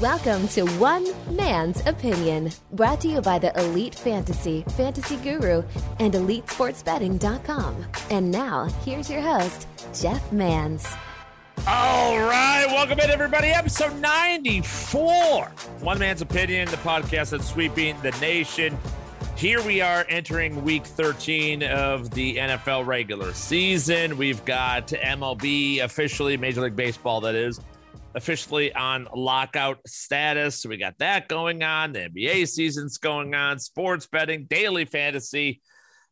Welcome to One Man's Opinion, brought to you by the Elite Fantasy, Fantasy Guru, and EliteSportsBetting.com. And now, here's your host, Jeff Mans. All right, welcome in, everybody. Episode 94. One Man's Opinion, the podcast that's sweeping the nation. Here we are entering week 13 of the NFL regular season. We've got MLB officially, Major League Baseball, that is officially on lockout status. So we got that going on. The NBA season's going on, sports betting, daily fantasy.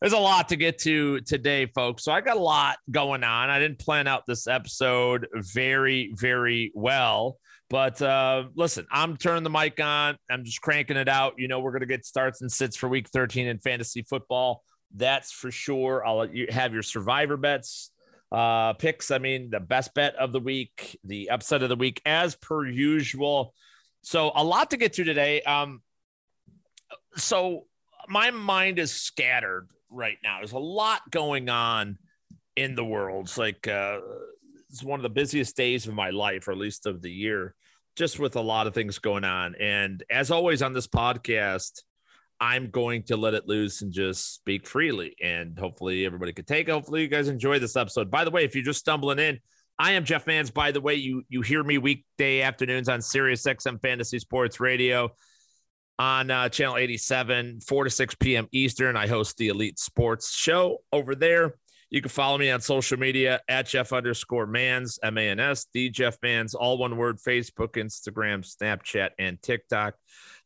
There's a lot to get to today, folks. So I got a lot going on. I didn't plan out this episode very, very well. But uh, listen, I'm turning the mic on. I'm just cranking it out. You know, we're going to get starts and sits for week 13 in fantasy football. That's for sure. I'll let you have your survivor bets uh, picks. I mean, the best bet of the week, the upset of the week, as per usual. So, a lot to get to today. Um, so, my mind is scattered right now. There's a lot going on in the world. It's like uh, it's one of the busiest days of my life, or at least of the year, just with a lot of things going on. And as always on this podcast, I'm going to let it loose and just speak freely. And hopefully everybody could take. Hopefully you guys enjoy this episode. By the way, if you're just stumbling in, I am Jeff Mans. By the way, you you hear me weekday afternoons on Sirius XM Fantasy Sports Radio on uh, channel 87, 4 to 6 p.m. Eastern. I host the Elite Sports Show over there. You can follow me on social media at Jeff underscore Mans, M A N S, D Jeff Mans, all one word Facebook, Instagram, Snapchat, and TikTok.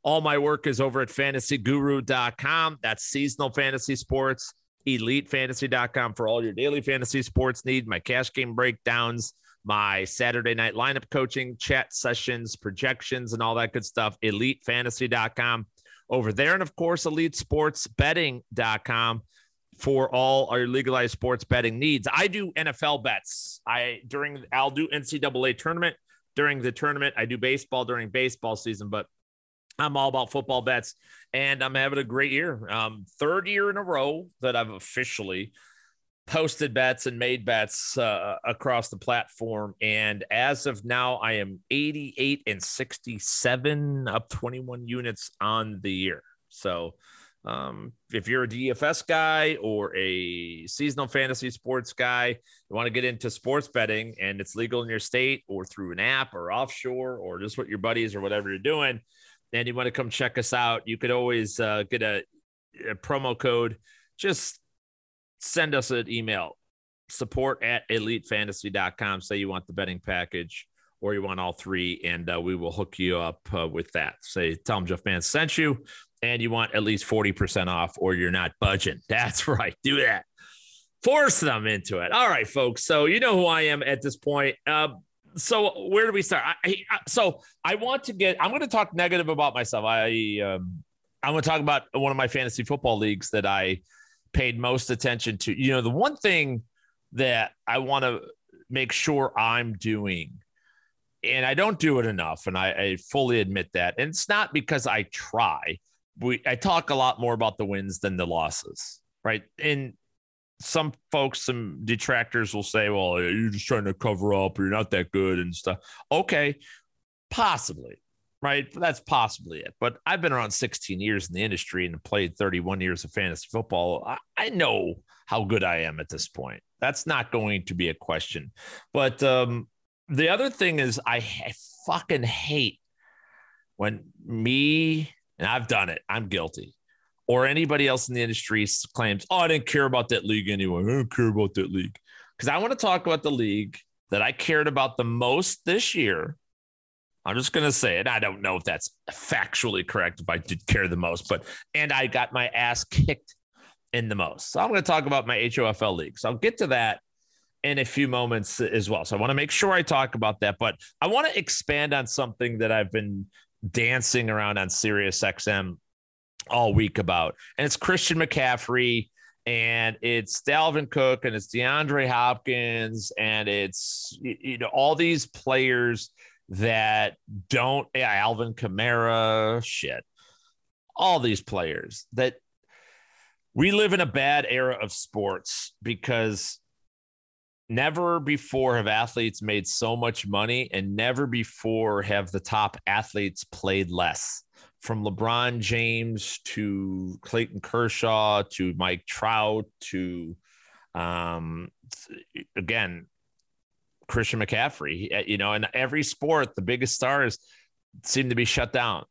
All my work is over at fantasyguru.com. That's seasonal fantasy sports, elitefantasy.com for all your daily fantasy sports need, my cash game breakdowns, my Saturday night lineup coaching, chat sessions, projections, and all that good stuff. Elitefantasy.com over there. And of course, elitesportsbetting.com for all our legalized sports betting needs. I do NFL bets. I during I'll do NCAA tournament during the tournament. I do baseball during baseball season, but I'm all about football bets, and I'm having a great year. Um, third year in a row that I've officially posted bets and made bets uh, across the platform. And as of now, I am 88 and 67, up 21 units on the year. So, um, if you're a DFS guy or a seasonal fantasy sports guy, you want to get into sports betting and it's legal in your state or through an app or offshore or just what your buddies or whatever you're doing and you want to come check us out, you could always uh, get a, a, promo code. Just send us an email support at elitefantasy.com. Say you want the betting package or you want all three, and uh, we will hook you up uh, with that. Say, tell them Jeff Mans sent you, and you want at least 40% off, or you're not budging. That's right. Do that. Force them into it. All right, folks. So, you know who I am at this point. Uh, so where do we start? I, I, so I want to get. I'm going to talk negative about myself. I um, I'm going to talk about one of my fantasy football leagues that I paid most attention to. You know, the one thing that I want to make sure I'm doing, and I don't do it enough, and I, I fully admit that. And it's not because I try. We I talk a lot more about the wins than the losses, right? And some folks, some detractors will say, well, you're just trying to cover up, you're not that good and stuff. Okay, possibly, right? That's possibly it. But I've been around 16 years in the industry and played 31 years of fantasy football. I, I know how good I am at this point. That's not going to be a question. But um, the other thing is, I, I fucking hate when me, and I've done it, I'm guilty or anybody else in the industry claims, oh, I didn't care about that league anyway. I don't care about that league. Because I want to talk about the league that I cared about the most this year. I'm just going to say it. I don't know if that's factually correct, if I did care the most, but, and I got my ass kicked in the most. So I'm going to talk about my HOFL league. So I'll get to that in a few moments as well. So I want to make sure I talk about that, but I want to expand on something that I've been dancing around on Sirius XM all week about. And it's Christian McCaffrey and it's Dalvin Cook and it's DeAndre Hopkins and it's you know all these players that don't yeah, Alvin Kamara shit. All these players that we live in a bad era of sports because never before have athletes made so much money, and never before have the top athletes played less. From LeBron James to Clayton Kershaw to Mike Trout to, um, again, Christian McCaffrey. You know, in every sport, the biggest stars seem to be shut down.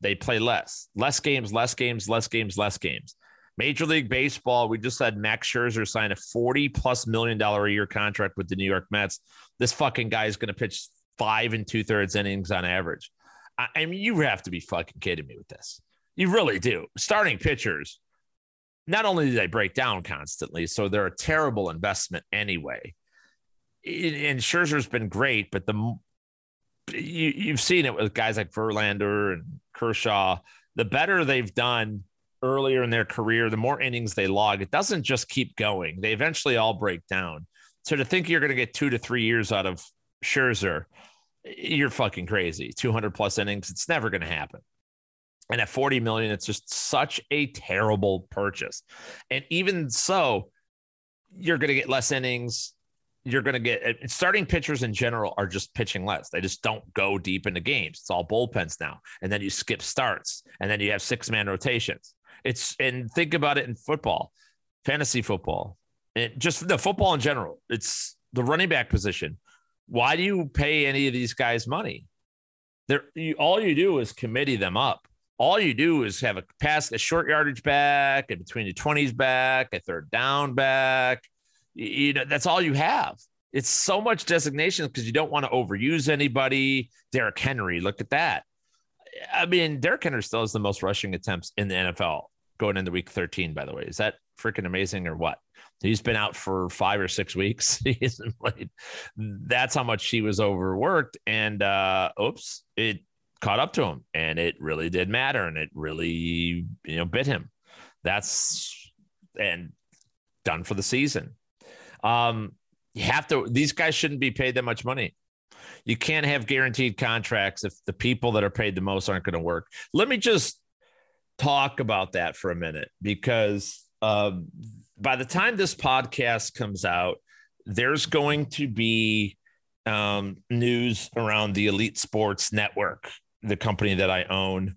They play less, less games, less games, less games, less games. Major League Baseball, we just had Max Scherzer sign a 40 plus million dollar a year contract with the New York Mets. This fucking guy is going to pitch five and two thirds innings on average. I, I mean, you have to be fucking kidding me with this. You really do. Starting pitchers, not only do they break down constantly, so they're a terrible investment anyway. And Scherzer's been great, but the you, you've seen it with guys like Verlander and Kershaw. The better they've done earlier in their career, the more innings they log, it doesn't just keep going. They eventually all break down. So to think you're going to get two to three years out of Scherzer, eh, you're fucking crazy. 200 plus innings, it's never going to happen. And at 40 million, it's just such a terrible purchase. And even so, you're going to get less innings. You're going to get eh, starting pitchers in general are just pitching less. They just don't go deep into games. It's all bullpens now. And then you skip starts and then you have six man rotations. It's and think about it in football, fantasy football, and just the football in general. It's the running back position. Why do you pay any of these guys money? There, all you do is committee them up. All you do is have a pass, a short yardage back, and between the twenties back, a third down back. You know, that's all you have. It's so much designation because you don't want to overuse anybody. Derrick Henry, look at that. I mean, Derrick Henry still has the most rushing attempts in the NFL going into week 13, by the way. Is that freaking amazing or what? He's been out for five or six weeks. played. That's how much he was overworked. And uh, oops, it caught up to him and it really did matter. And it really, you know, bit him. That's and done for the season. Um, you have to, these guys shouldn't be paid that much money. You can't have guaranteed contracts if the people that are paid the most aren't going to work. Let me just talk about that for a minute because uh, by the time this podcast comes out, there's going to be um, news around the Elite Sports Network, the company that I own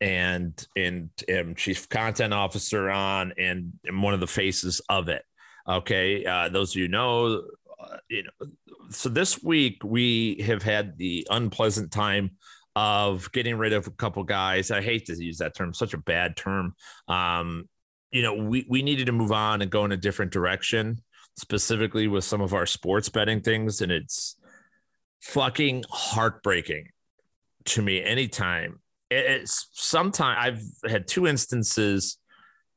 and and am chief content officer on and am one of the faces of it. Okay, uh, those of you know, uh, you know. So this week we have had the unpleasant time of getting rid of a couple guys. I hate to use that term, such a bad term. Um, you know, we, we needed to move on and go in a different direction, specifically with some of our sports betting things. And it's fucking heartbreaking to me anytime. It's sometimes I've had two instances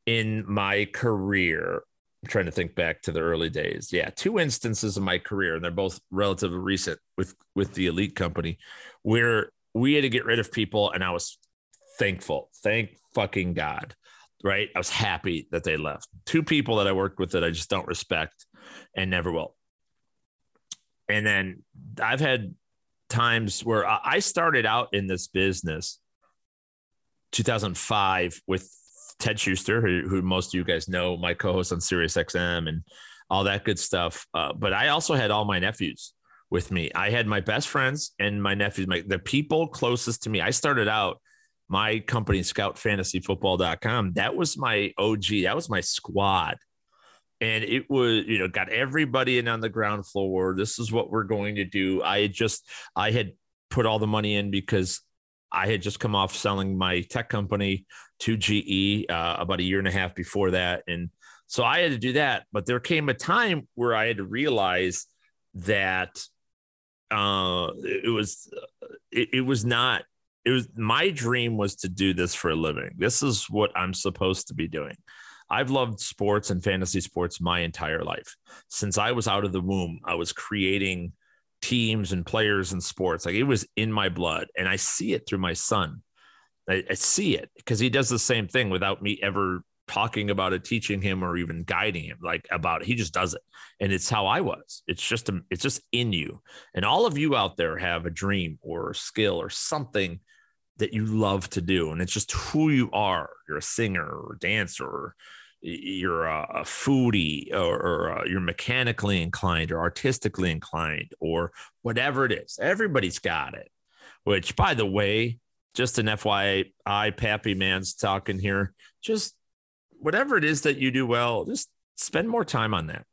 in my career. I'm trying to think back to the early days. Yeah, two instances in my career, and they're both relatively recent with with the elite company, where we had to get rid of people, and I was thankful. Thank fucking God. Right. I was happy that they left. Two people that I worked with that I just don't respect and never will. And then I've had times where I started out in this business 2005 with Ted Schuster, who, who most of you guys know, my co-host on Sirius XM and all that good stuff. Uh, but I also had all my nephews with me. I had my best friends and my nephews, my the people closest to me. I started out my company scoutfantasyfootball.com. That was my OG, that was my squad. And it was, you know, got everybody in on the ground floor. This is what we're going to do. I had just I had put all the money in because I had just come off selling my tech company to GE uh, about a year and a half before that. And so I had to do that. But there came a time where I had to realize that uh, it was it, it was not it was my dream was to do this for a living. This is what I'm supposed to be doing. I've loved sports and fantasy sports my entire life. Since I was out of the womb, I was creating teams and players and sports. Like it was in my blood. And I see it through my son. I, I see it because he does the same thing without me ever talking about it, teaching him, or even guiding him like about it. He just does it. And it's how I was. It's just a, it's just in you. And all of you out there have a dream or a skill or something that you love to do. And it's just who you are. You're a singer or a dancer or you're a, foodie or, or uh, you're mechanically inclined or artistically inclined or whatever it is. Everybody's got it. Which, by the way, just an FYI, Pappy Man's talking here. Just whatever it is that you do well, just spend more time on that.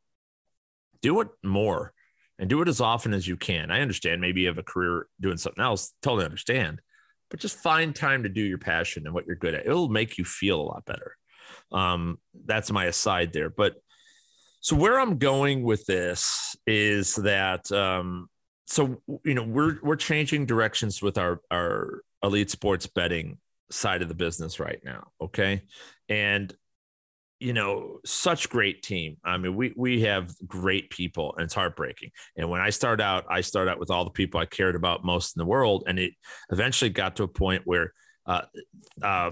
Do it more and do it as often as you can. I understand maybe you have a career doing something else, totally understand, but just find time to do your passion and what you're good at. It'll make you feel a lot better. Um, that's my aside there. But so where I'm going with this is that um, so you know we're we're changing directions with our our elite sports betting side of the business right now. Okay. And you know, such great team. I mean, we we have great people, and it's heartbreaking. And when I start out, I start out with all the people I cared about most in the world, and it eventually got to a point where uh, uh,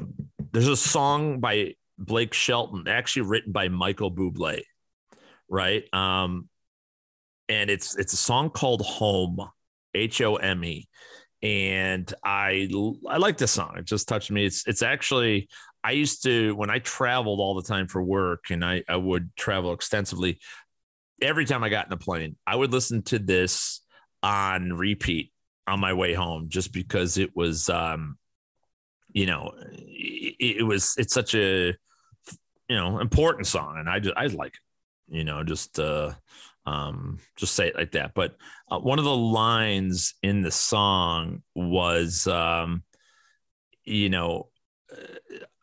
there's a song by Blake Shelton, actually written by Michael Bublé, right? Um, and it's it's a song called Home, H O M E, and I I like this song. It just touched me. It's it's actually I used to when I traveled all the time for work, and I I would travel extensively. Every time I got in a plane, I would listen to this on repeat on my way home, just because it was, um, you know, it, it was it's such a you know important song, and I just I like it, you know, just uh, um, just say it like that. But uh, one of the lines in the song was, um, you know,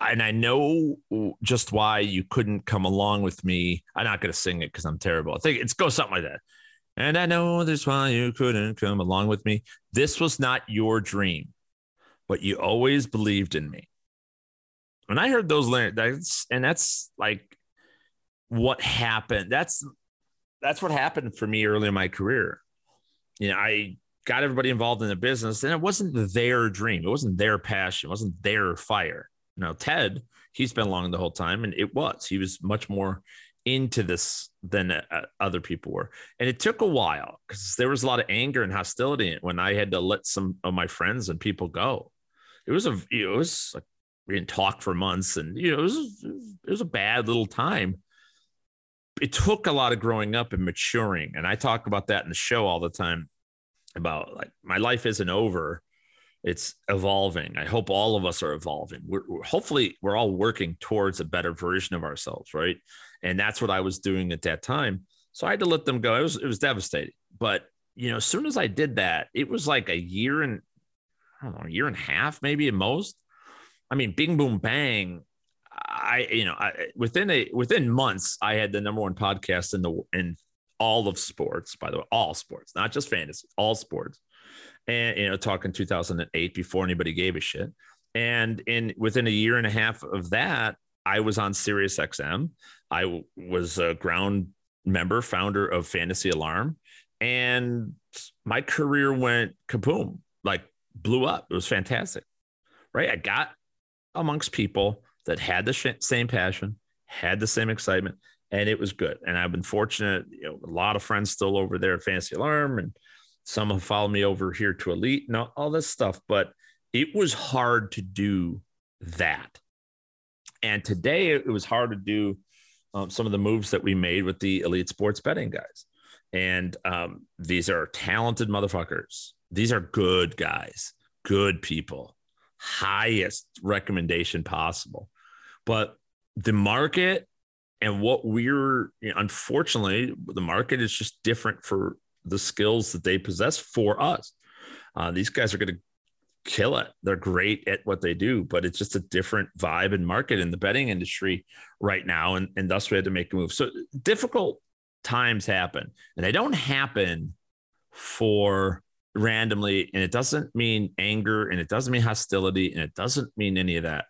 and I know just why you couldn't come along with me. I'm not going to sing it because I'm terrible. I think it's goes something like that. And I know that's why you couldn't come along with me. This was not your dream, but you always believed in me. When I heard those lyrics, that's and that's like what happened. That's that's what happened for me early in my career. You know, I got everybody involved in the business, and it wasn't their dream. It wasn't their passion. It wasn't their fire. Now, Ted, he's been along the whole time, and it was. He was much more into this than uh, other people were. And it took a while because there was a lot of anger and hostility when I had to let some of my friends and people go. It was a, it was like we didn't talk for months, and you know, it was, it was a bad little time it took a lot of growing up and maturing. And I talk about that in the show all the time about like my life isn't over. It's evolving. I hope all of us are evolving. We're, we're, hopefully we're all working towards a better version of ourselves, right? And that's what I was doing at that time. So I had to let them go. It was it was devastating. But you know, as soon as I did that, it was like a year and I don't know, a year and a half, maybe at most. I mean, bing boom bang I, you know, I, within a within months, I had the number one podcast in the in all of sports. By the way, all sports, not just fantasy, all sports. And you know, talking 2008 before anybody gave a shit. And in within a year and a half of that, I was on Sirius XM. I w- was a ground member, founder of Fantasy Alarm, and my career went kaboom, like blew up. It was fantastic, right? I got amongst people that had the sh- same passion, had the same excitement, and it was good. And I've been fortunate, you know, a lot of friends still over there at Fantasy Alarm, and some have followed me over here to Elite and all, all this stuff. But it was hard to do that. And today it was hard to do um, some of the moves that we made with the Elite Sports Betting guys. And um, these are talented motherfuckers. These are good guys, good people highest recommendation possible. But the market and what we're you know, unfortunately, the market is just different for the skills that they possess for us. Uh, these guys are going to kill it. They're great at what they do, but it's just a different vibe and market in the betting industry right now. And, and thus we had to make a move. So difficult times happen and they don't happen for randomly and it doesn't mean anger and it doesn't mean hostility and it doesn't mean any of that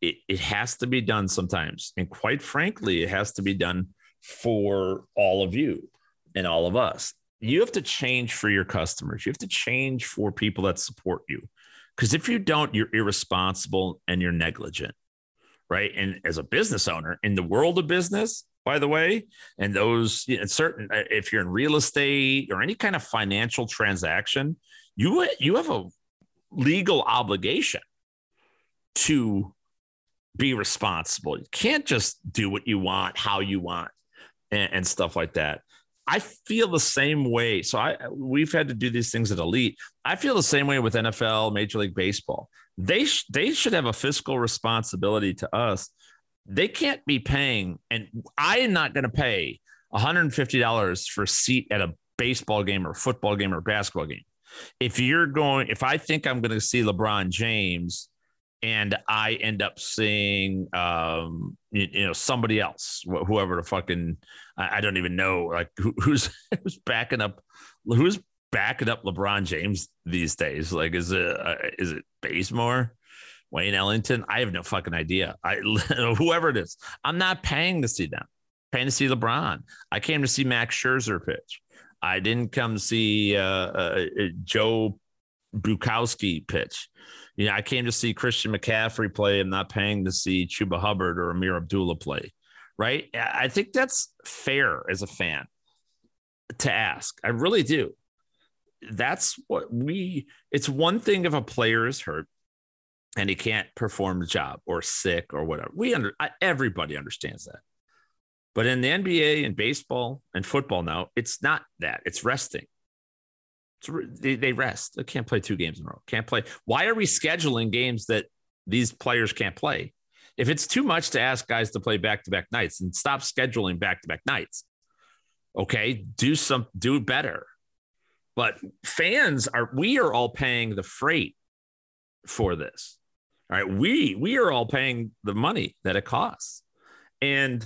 it, it has to be done sometimes and quite frankly it has to be done for all of you and all of us you have to change for your customers you have to change for people that support you because if you don't you're irresponsible and you're negligent right and as a business owner in the world of business by the way. And those you know, certain, uh, if you're in real estate or any kind of financial transaction, you you have a legal obligation to be responsible. You can't just do what you want, how you want, and, and stuff like that. I feel the same way. So I we've had to do these things at elite. I feel the same way with NFL, Major League Baseball. They sh- they should have a fiscal responsibility to us. They can't be paying, and I am not going to pay $150 for a seat at a baseball game or football game or basketball game. If you're going, if I think I'm going to see LeBron James and I end up seeing, um, you, you, know, somebody else, whoever the fucking, I, I don't even know, like who, who's who's backing up, who's backing up LeBron James these days. Like, is it uh, is it Wayne Ellington? I have no fucking idea. I whoever it is, I'm not paying to see them. paying to see LeBron. I came to see Max Scherzer pitch. I didn't come see uh, uh, Joe Bukowski pitch. You know, I came to see Christian McCaffrey play. I'm not paying to see Chuba Hubbard or Ameer Abdullah play. Right. I think that's fair as a fan to ask. I really do. That's what we, it's one thing if a player is hurt and he can't perform the job or sick or whatever. We under, everybody understands that. But in the NBA and baseball and football now, it's not that. It's resting. They, they rest. They can't play two games in a row. Can't play. Why are we scheduling games that these players can't play? If it's too much to ask guys to play back to back nights, and stop scheduling back to back nights. Okay, do some, do better. But fans are, we are all paying the freight for this. All right, we we are all paying the money that it costs, and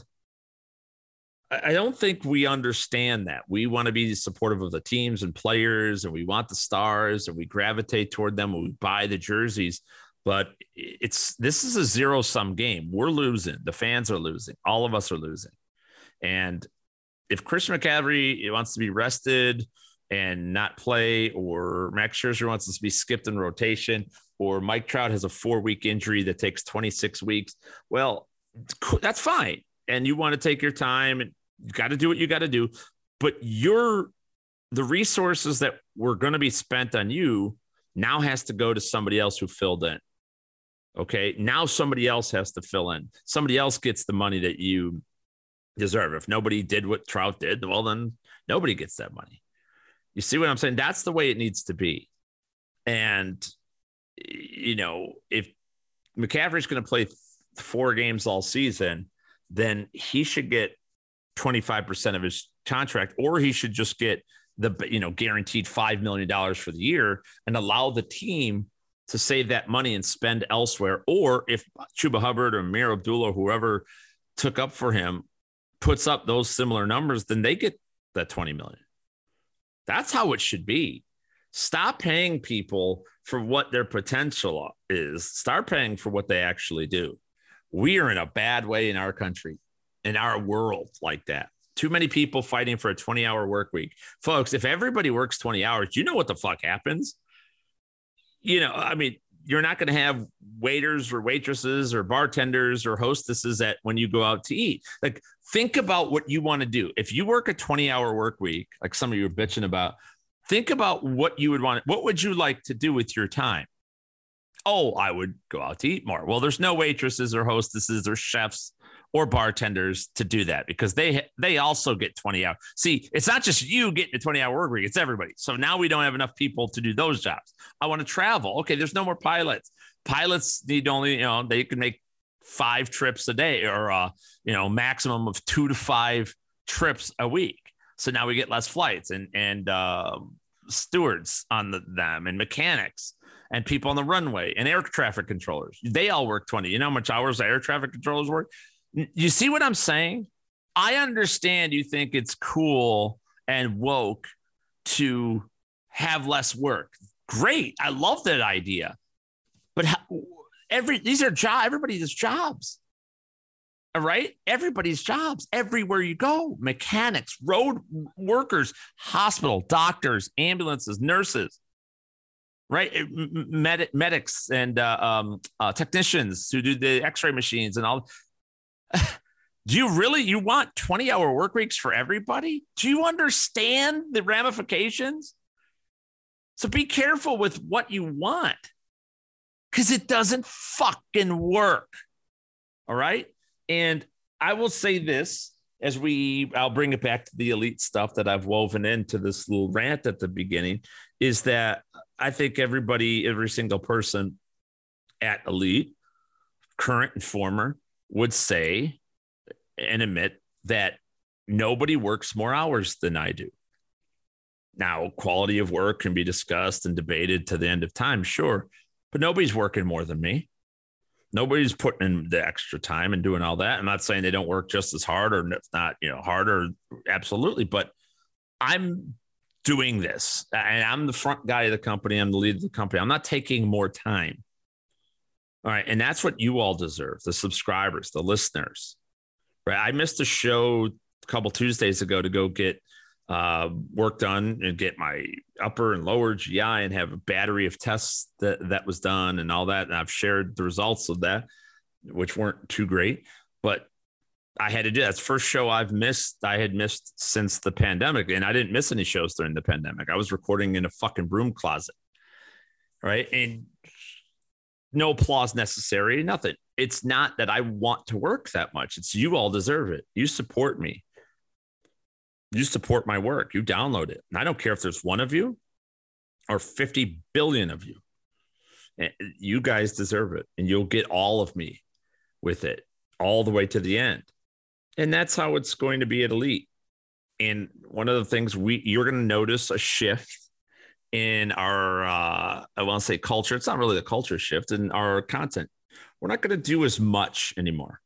I don't think we understand that. We want to be supportive of the teams and players, and we want the stars, and we gravitate toward them and we buy the jerseys. But it's this is a zero sum game. We're losing. The fans are losing. All of us are losing. And if Christian McCaffrey wants to be rested and not play, or Max Scherzer wants to be skipped in rotation, or Mike Trout has a four week injury that takes 26 weeks, well, that's fine and you want to take your time and you got to do what you got to do. But you're the resources that were going to be spent on you now has to go to somebody else who filled in. Okay. Now somebody else has to fill in. Somebody else gets the money that you deserve. If nobody did what Trout did, well, then nobody gets that money. You see what I'm saying? That's the way it needs to be. And, you know, if McCaffrey's going to play four games all season, then he should get 25% of his contract, or he should just get the you know guaranteed $5 million for the year and allow the team to save that money and spend elsewhere. Or if Chuba Hubbard or Ameer Abdullah, whoever took up for him, puts up those similar numbers, then they get that 20 million. That's how it should be. Stop paying people for what their potential is. Start paying for what they actually do. We are in a bad way in our country in our world like that. Too many people fighting for a 20 hour work week. Folks, if everybody works 20 hours, you know what the fuck happens? You know, I mean, you're not going to have waiters or waitresses or bartenders or hostesses at when you go out to eat. Like, think about what you want to do. If you work a 20 hour work week, like some of you are bitching about, think about what you would want. What would you like to do with your time? Oh, I would go out to eat more. Well, there's no waitresses or hostesses or chefs or bartenders to do that because they they also get 20 hours. See, it's not just you getting a 20 hour work week, it's everybody. So now we don't have enough people to do those jobs. I want to travel. Okay, there's no more pilots. Pilots need only, you know, they can make five trips a day or uh, you know, maximum of 2 to 5 trips a week. So now we get less flights and and uh, stewards on the, them and mechanics and people on the runway and air traffic controllers. They all work 20. You know how much hours air traffic controllers work? You see what I'm saying? I understand you think it's cool and woke to have less work. Great. I love that idea. But every these are jobs, everybody has jobs. All right. Everybody's jobs everywhere you go mechanics, road workers, hospital, doctors, ambulances, nurses, right? Med- medics and uh, um, uh, technicians who do the x ray machines and all. Do you really you want 20 hour work weeks for everybody? Do you understand the ramifications? So be careful with what you want because it doesn't fucking work. All right. And I will say this as we, I'll bring it back to the elite stuff that I've woven into this little rant at the beginning is that I think everybody, every single person at elite, current and former, would say and admit that nobody works more hours than I do. Now, quality of work can be discussed and debated to the end of time, sure, but nobody's working more than me. Nobody's putting in the extra time and doing all that. I'm not saying they don't work just as hard or if not, you know, harder, absolutely, but I'm doing this and I'm the front guy of the company. I'm the lead of the company. I'm not taking more time. All right. And that's what you all deserve the subscribers, the listeners. Right. I missed a show a couple Tuesdays ago to go get uh, work done and get my upper and lower GI and have a battery of tests that, that was done and all that. And I've shared the results of that, which weren't too great, but I had to do that. That's first show I've missed. I had missed since the pandemic, and I didn't miss any shows during the pandemic. I was recording in a fucking broom closet, right? And no applause necessary, nothing. It's not that I want to work that much. It's you all deserve it. You support me you support my work, you download it. And I don't care if there's one of you or 50 billion of you. Eh, you guys deserve it. And you'll get all of me with it all the way to the end. And that's how it's going to be at Elite. And one of the things we you're going to notice a shift in our uh, I want to say culture. It's not really the culture shift in our content. We're not going to do as much anymore.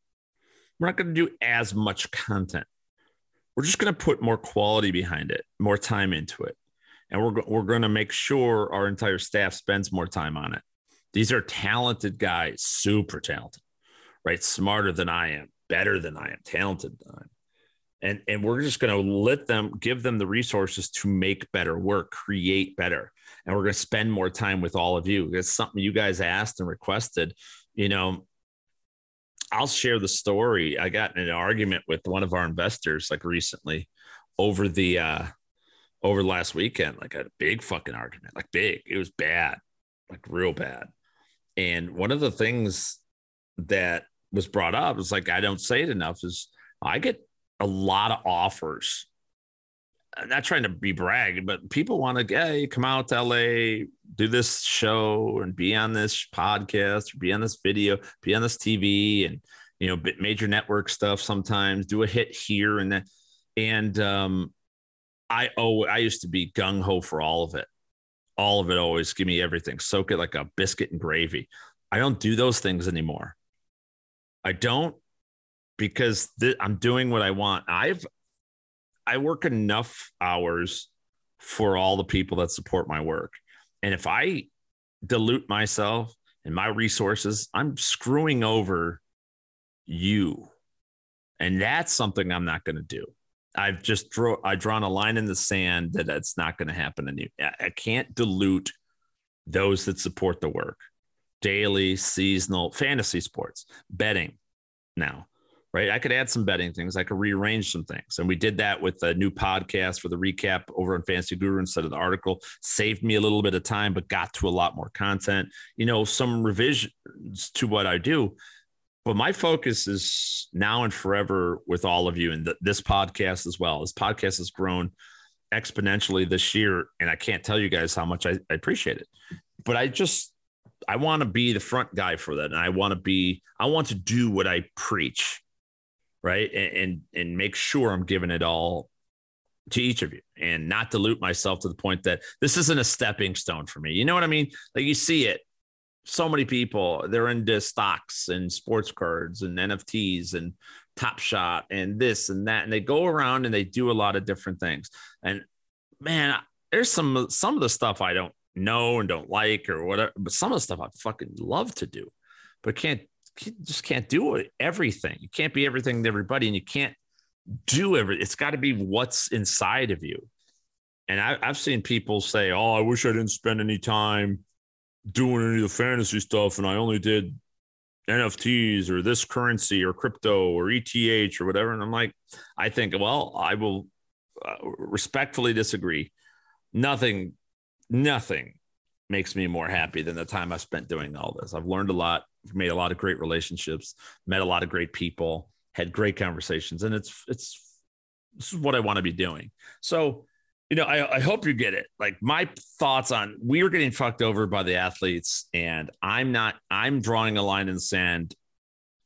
We're not going to do as much content we're just going to put more quality behind it, more time into it. And we're, we're going to make sure our entire staff spends more time on it. These are talented guys, super talented, right? Smarter than I am, better than I am, talented than I am. And, and we're just going to let them give them the resources to make better work, create better. And we're going to spend more time with all of you. It's something you guys asked and requested. You know, I'll share the story. I got in an argument with one of our investors like recently over the uh over last weekend, like a big fucking argument, like big. It was bad, like real bad. And one of the things that was brought up was like I don't say it enough is I get a lot of offers. I'm not trying to be bragging, but people want to hey, come out to LA, do this show and be on this podcast be on this video, be on this TV and you know major network stuff sometimes, do a hit here and that. And um I oh I used to be gung ho for all of it. All of it always give me everything. Soak it like a biscuit and gravy. I don't do those things anymore. I don't because th- I'm doing what I want. I've I work enough hours for all the people that support my work. And if I dilute myself and my resources, I'm screwing over you. And that's something I'm not going to do. I've just draw I drawn a line in the sand that that's not going to happen. to And I can't dilute those that support the work. Daily, seasonal, fantasy sports, betting now right? I could add some betting things. I could rearrange some things. And we did that with a new podcast for the recap over on Fantasy Guru instead of the article. Saved me a little bit of time, but got to a lot more content. You know, some revisions to what I do. But my focus is now and forever with all of you and th- this podcast as well. This podcast has grown exponentially this year. And I can't tell you guys how much I, I appreciate it. But I just, I want to be the front guy for that. And I want to be, I want to do what I preach right? And, and and make sure i'm giving it all to each of you and not dilute myself to the point that this isn't a stepping stone for me. You know what i mean? Like you see it. So many people they're into stocks and sports cards and nfts and top shot and this and that and they go around and they do a lot of different things. And man there's some some of the stuff i don't know and don't like or whatever but some of the stuff i fucking love to do but can't just can't do everything. You can't be everything to everybody, and you can't do every. It's got to be what's inside of you. And I, I've seen people say, "Oh, I wish I didn't spend any time doing any of the fantasy stuff, and I only did NFTs or this currency or crypto or ETH or whatever." And I'm like, I think, well, I will uh, respectfully disagree. Nothing, nothing makes me more happy than the time I spent doing all this. I've learned a lot made a lot of great relationships, met a lot of great people, had great conversations, and it's it's this is what I want to be doing. So, you know, I, I hope you get it. Like my thoughts on we are getting fucked over by the athletes, and I'm not. I'm drawing a line in the sand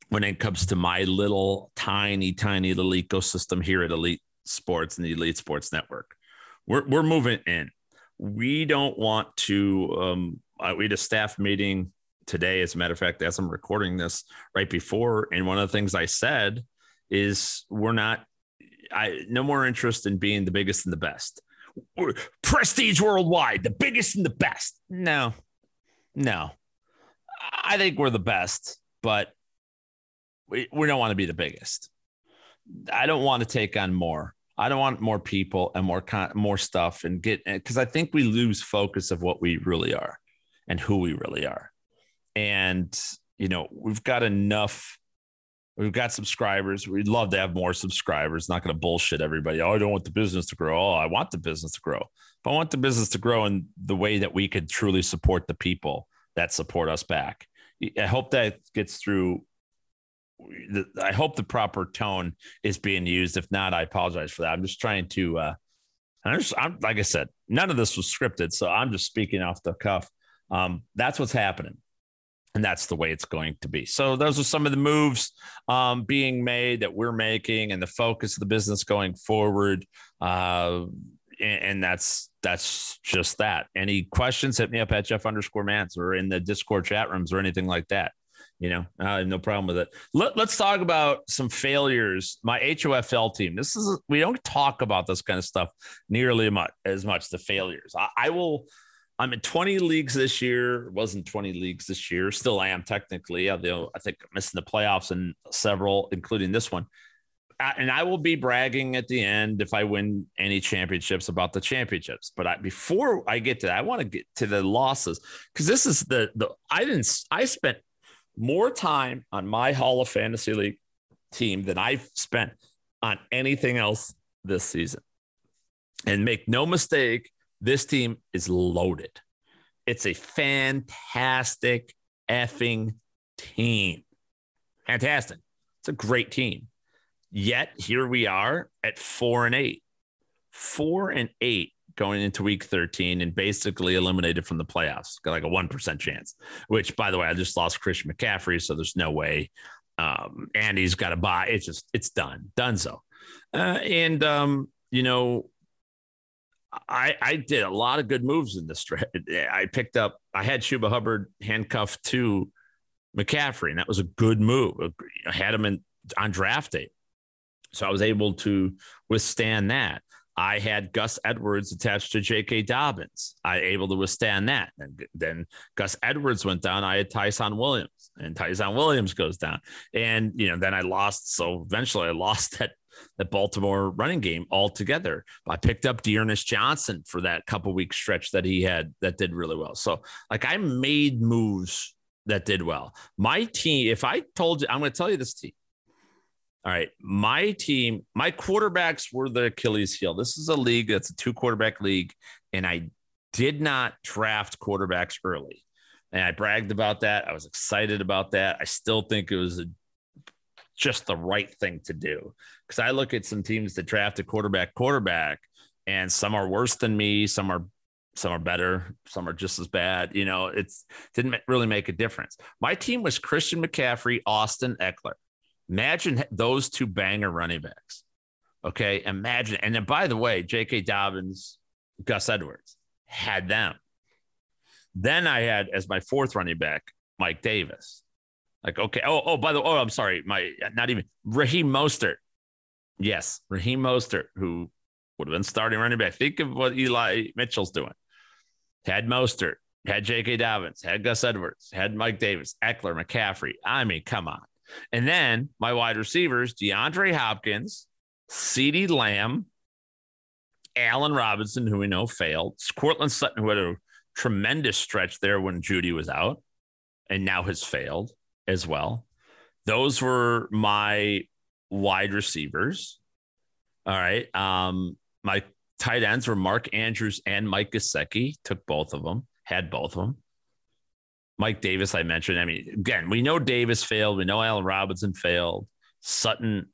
when it comes to my little tiny, tiny little ecosystem here at Elite Sports and the Elite Sports Network. We're we're moving in. We don't want to. Um, we had a staff meeting today, as a matter of fact, as I'm recording this right before, and one of the things I said is we're not. I no more interest in being the biggest and the best. We're prestige worldwide, the biggest and the best. No, no. I think we're the best, but we, we don't want to be the biggest. I don't want to take on more. I don't want more people and more con- more stuff and get because I think we lose focus of what we really are and who we really are. And you know, we've got enough we've got subscribers. We'd love to have more subscribers. Not going to bullshit everybody. Oh, I don't want the business to grow. Oh, I want the business to grow. But I want the business to grow in the way that we could truly support the people that support us back. I hope that gets through I hope the proper tone is being used. If not, I apologize for that. I'm just trying to. Uh, I'm just, I'm, like I said, none of this was scripted, so I'm just speaking off the cuff. Um, that's what's happening, and that's the way it's going to be. So those are some of the moves um, being made that we're making, and the focus of the business going forward. Uh, and, and that's that's just that. Any questions? Hit me up at Jeff underscore Mans or in the Discord chat rooms or anything like that you know, I have no problem with it. Let, us talk about some failures. My HOFL team. This is we don't talk about this kind of stuff nearly much as much. The failures. I, I will. I'm in 20 leagues this year. Wasn't 20 leagues this year. Still I am technically. Although I think I'm missing the playoffs in several, including this one. And I will be bragging at the end if I win any championships about the championships. But I, before I get to that, I want to get to the losses because this is the the I didn't I spent more time on my Hall of Fantasy League team than I've spent on anything else this season. And make no mistake, this team is loaded. It's a fantastic effing team. Fantastic. It's a great team. Yet here we are at four and eight. Four and eight going into week 13 and basically eliminated from the playoffs. Got like a 1% chance, which, by the way, I just lost Christian McCaffrey. So there's no way. Um, and he's got to buy. It's just, it's done, done so. Uh, and, um, you know, I, I did a lot of good moves in this. I picked up, I had Chuba Hubbard handcuffed to McCaffrey, and that was a good move. I had him in, on draft day. So I was able to withstand that. I had Gus Edwards attached to J.K. Dobbins. I able to withstand that. And then Gus Edwards went down. I had Ty'Son Williams, and Ty'Son Williams goes down. And you know, then I lost. So eventually, I lost that that Baltimore running game altogether. I picked up D'Ernest Johnson for that couple week stretch that he had that did really well. So like I made moves that did well. My team, if I told you, I'm going to tell you this team. All right. My team, my quarterbacks were the Achilles heel. This is a league that's a two quarterback league. And I did not draft quarterbacks early. And I bragged about that. I was excited about that. I still think it was a, just the right thing to do. Because I look at some teams that draft a quarterback, quarterback, and some are worse than me. Some are some are better, some are just as bad. You know, it's didn't really make a difference. My team was Christian McCaffrey, Austin Ekeler. Imagine those two banger running backs. Okay. Imagine. And then, by the way, J.K. Dobbins, Gus Edwards had them. Then I had as my fourth running back, Mike Davis. Like, okay. Oh, oh, by the way, oh, I'm sorry. My, not even Raheem Mostert. Yes. Raheem Mostert, who would have been starting running back. Think of what Eli Mitchell's doing. Had Mostert, had J.K. Dobbins, had Gus Edwards, had Mike Davis, Ekeler, McCaffrey. I mean, come on. And then my wide receivers, DeAndre Hopkins, CeeDee Lamb, Allen Robinson, who we know failed, Courtland Sutton, who had a tremendous stretch there when Jeudy was out and now has failed as well. Those were my wide receivers. All right. Um, my tight ends were Mark Andrews and Mike Gesicki. Took both of them, had both of them. Mike Davis, I mentioned. I mean, again, we know Davis failed. We know Allen Robinson failed. Sutton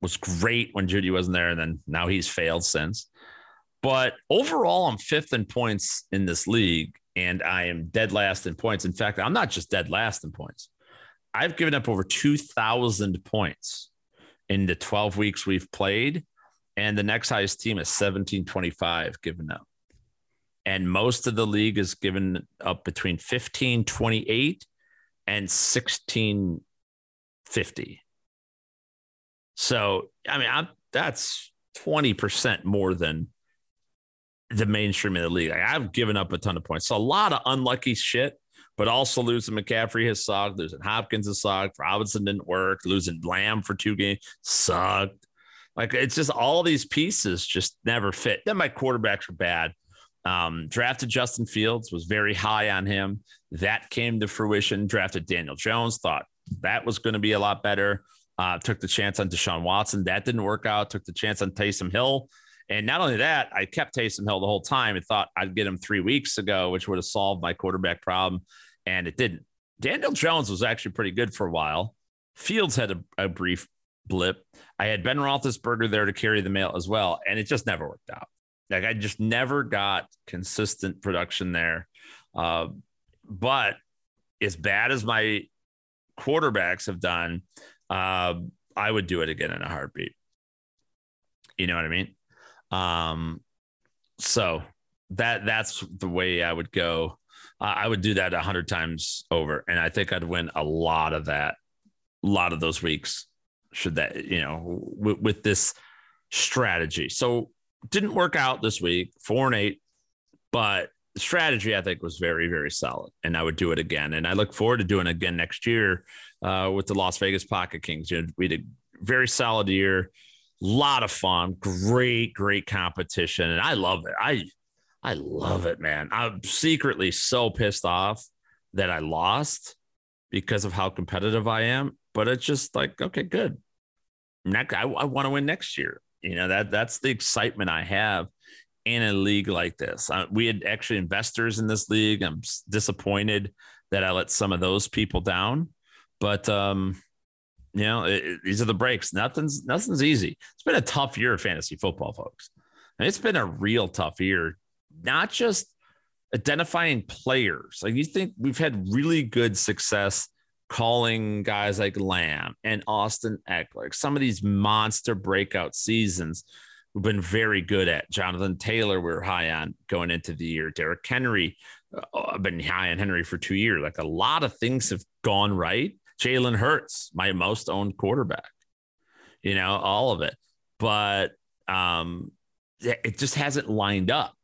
was great when Jeudy wasn't there, and then now he's failed since. But overall, I'm fifth in points in this league, and I am dead last in points. In fact, I'm not just dead last in points. I've given up over 2,000 points in the 12 weeks we've played, and the next highest team is 1725 given up. And most of the league is given up between 1528 and 1650. So, I mean, I'm, that's 20% more than the mainstream of the league. Like, I've given up a ton of points. So, a lot of unlucky shit, but also losing McCaffrey has sucked. Losing Hopkins has sucked. Robinson didn't work. Losing Lamb for two games sucked. Like, it's just all these pieces just never fit. Then my quarterbacks were bad. Um, drafted Justin Fields, was very high on him. That came to fruition. Drafted Daniel Jones, thought that was going to be a lot better. Uh, took the chance on Deshaun Watson. That didn't work out. Took the chance on Taysom Hill. And not only that, I kept Taysom Hill the whole time and thought I'd get him three weeks ago, which would have solved my quarterback problem. And it didn't. Daniel Jones was actually pretty good for a while. Fields had a, a brief blip. I had Ben Roethlisberger there to carry the mail as well, and it just never worked out. Like I just never got consistent production there. Uh, but as bad as my quarterbacks have done, uh, I would do it again in a heartbeat. You know what I mean? Um, so that that's the way I would go. Uh, I would do that a hundred times over, and I think I'd win a lot of that, a lot of those weeks. Should that you know with, with this strategy? So didn't work out this week, four and eight, but the strategy I think was very, very solid, and I would do it again. And I look forward to doing it again next year uh, with the Las Vegas Pocket Kings. You know, we did a very solid year, lot of fun, great, great competition, and I love it. I I love it, man. I'm secretly so pissed off that I lost because of how competitive I am, but it's just like okay, good. Next, I, I want to win next year. You know that that's the excitement I have in a league like this. We had actually investors in this league. I'm disappointed that I let some of those people down, but um, you know it, it, these are the breaks. Nothing's nothing's easy. It's been a tough year of fantasy football, folks. And it's been a real tough year. Not just identifying players. Like you think we've had really good success calling guys like Lamb and Austin Ekeler, some of these monster breakout seasons we've been very good at. Jonathan Taylor, we are high on going into the year. Derrick Henry, uh, I've been high on Henry for two years. Like a lot of things have gone right. Jalen Hurts, my most owned quarterback, you know, all of it. But um, it just hasn't lined up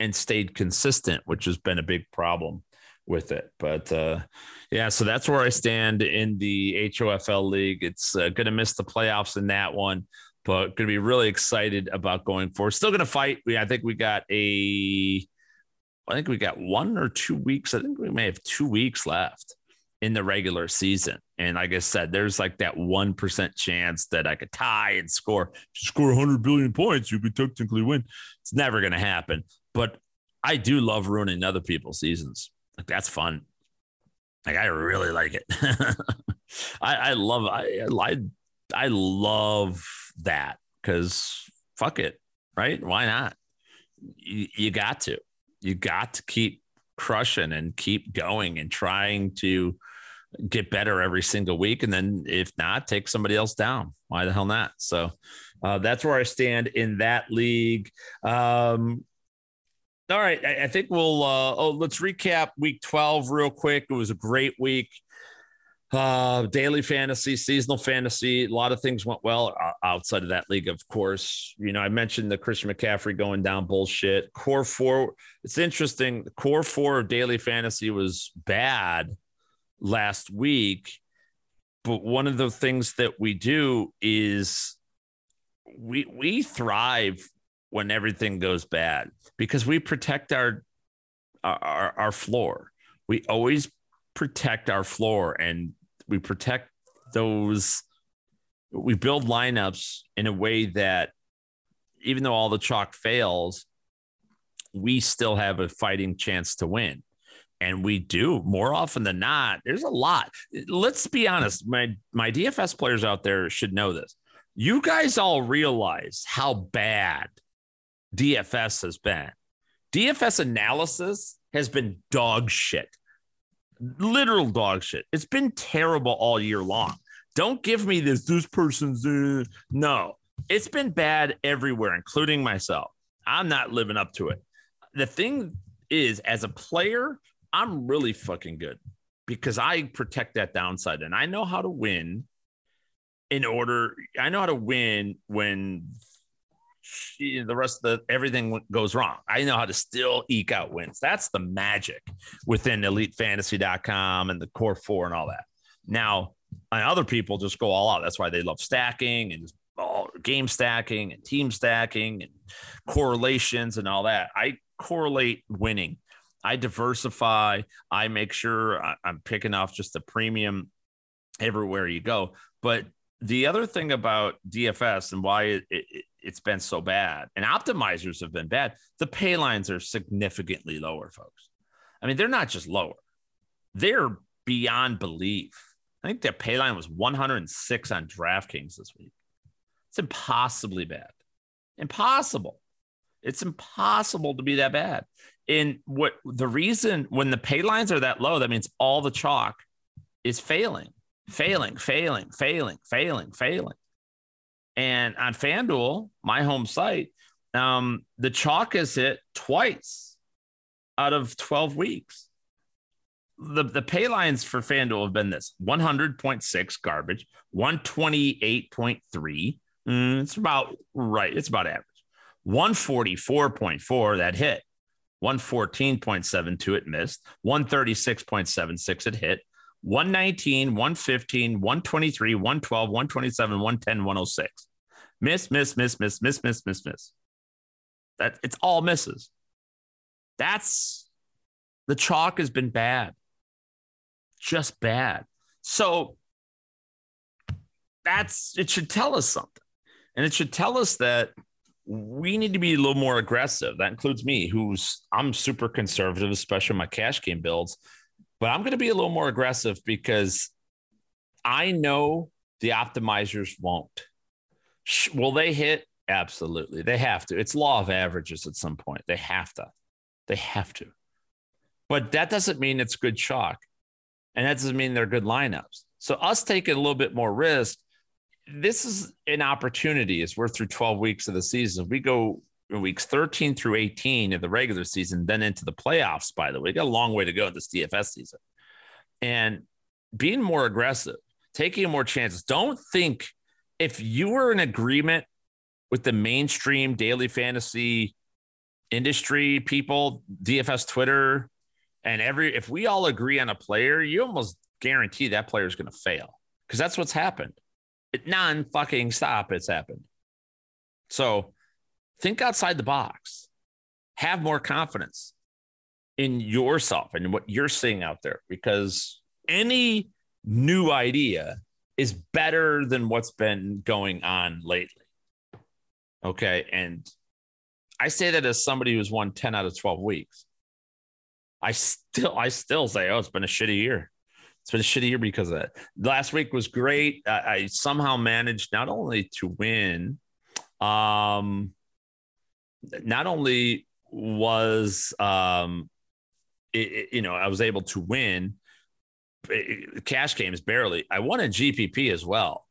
and stayed consistent, which has been a big problem with it. But uh, yeah, so that's where I stand in the HOFL league. It's uh, going to miss the playoffs in that one, but going to be really excited about going forward. Still going to fight. We, I think we got a, I think we got one or two weeks. I think we may have two weeks left in the regular season. And like I said, there's like that 1% chance that I could tie and score, score 100 billion points. You could technically win. It's never going to happen. But I do love ruining other people's seasons. Like that's fun. Like I really like it. I, I love I, I I love that because fuck it, right? Why not? You, you got to. You got to keep crushing and keep going and trying to get better every single week. And then if not, take somebody else down. Why the hell not? So uh, that's where I stand in that league. Um, all right, I, I think we'll. Uh, oh, let's recap week twelve real quick. It was a great week. Uh, daily fantasy, seasonal fantasy, a lot of things went well outside of that league, of course. You know, I mentioned the Christian McCaffrey going down bullshit. Core four, it's interesting. Core four of daily fantasy was bad last week, but one of the things that we do is we we thrive when everything goes bad because we protect our our, our floor. We always protect our floor and we protect those we build lineups in a way that even though all the chalk fails, we still have a fighting chance to win. And we do more often than not. There's a lot. Let's be honest. My my DFS players out there should know this. You guys all realize how bad DFS has been. DFS analysis has been dog shit. Literal dog shit. It's been terrible all year long. Don't give me this, this person's. Uh, no, it's been bad everywhere, including myself. I'm not living up to it. The thing is, as a player, I'm really fucking good because I protect that downside and I know how to win in order. I know how to win when the rest of the everything goes wrong. I know how to still eke out wins. That's the magic within elitefantasy.com and the core four and all that. Now, and other people just go all out. That's why they love stacking and all game stacking and team stacking and correlations and all that. I correlate winning. I diversify. I make sure I'm picking off just the premium everywhere you go. But the other thing about DFS and why it, it, it's been so bad, and optimizers have been bad, the pay lines are significantly lower, folks. I mean, they're not just lower, they're beyond belief. I think their pay line was 106 on DraftKings this week. It's impossibly bad. Impossible. It's impossible to be that bad. And what the reason when the pay lines are that low, that means all the chalk is failing, failing, failing, failing, failing, failing. And on FanDuel, my home site, um, the chalk is hit twice out of 12 weeks. The, the pay lines for FanDuel have been this 100.6 garbage, 128.3. Mm, it's about right. It's about average. 144.4 that hit. 114.72 it missed. 136.76 it hit. 119, 115, 123, 112, 127, 110, 106. Miss, miss, miss, miss, miss, miss, miss, miss. That it's all misses. That's the chalk has been bad. Just bad. So that's it should tell us something. And it should tell us that we need to be a little more aggressive. That includes me, who's I'm super conservative, especially my cash game builds but I'm going to be a little more aggressive because I know the optimizers won't. Will they hit? Absolutely. They have to. It's law of averages at some point. They have to. They have to. But that doesn't mean it's good chalk. And that doesn't mean they're good lineups. So us taking a little bit more risk, this is an opportunity as we're through 12 weeks of the season. We go weeks 13 through 18 of the regular season, then into the playoffs, by the way. We got a long way to go this DFS season. And being more aggressive, taking more chances. Don't think if you were in agreement with the mainstream daily fantasy industry people, DFS Twitter, and every if we all agree on a player, you almost guarantee that player is going to fail because that's what's happened. Non fucking stop. It's happened. So think outside the box, have more confidence in yourself and what you're seeing out there because any new idea is better than what's been going on lately. Okay. And I say that as somebody who's won 10 out of 12 weeks. I still, I still say, oh, it's been a shitty year. It's been a shitty year because of that. Last week was great. I, I somehow managed not only to win, um, not only was um, it, you know I was able to win cash games barely. I won a GPP as well,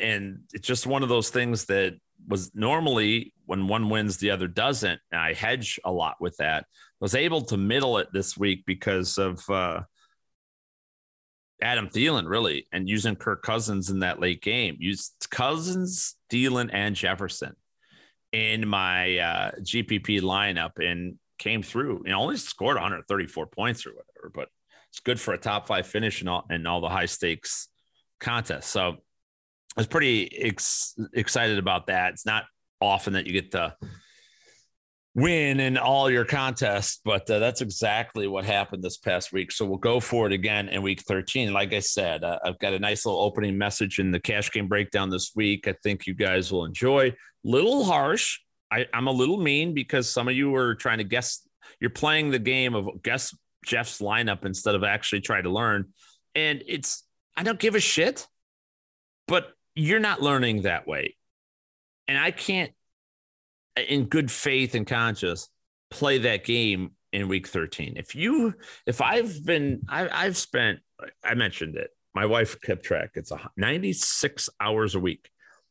and it's just one of those things that was normally when one wins, the other doesn't. And I hedge a lot with that. I Was able to middle it this week because of uh, Adam Thielen, really, and using Kirk Cousins in that late game. Used Cousins, Thielen, and Jefferson in my uh, GPP lineup and came through. You know, only scored 134 points or whatever, but it's good for a top five finish in all, all the high stakes contests. So I was pretty ex- excited about that. It's not often that you get to win in all your contests, but uh, that's exactly what happened this past week. So we'll go for it again in week 13. Like I said, uh, I've got a nice little opening message in the cash game breakdown this week. I think you guys will enjoy. Little harsh. I, I'm a little mean because some of you are trying to guess. You're playing the game of guess Jeff's lineup instead of actually try to learn. And it's, I don't give a shit, but you're not learning that way. And I can't, in good faith and conscience, play that game in week 13. If you, if I've been, I, I've spent, I mentioned it, my wife kept track. It's a 96 hours a week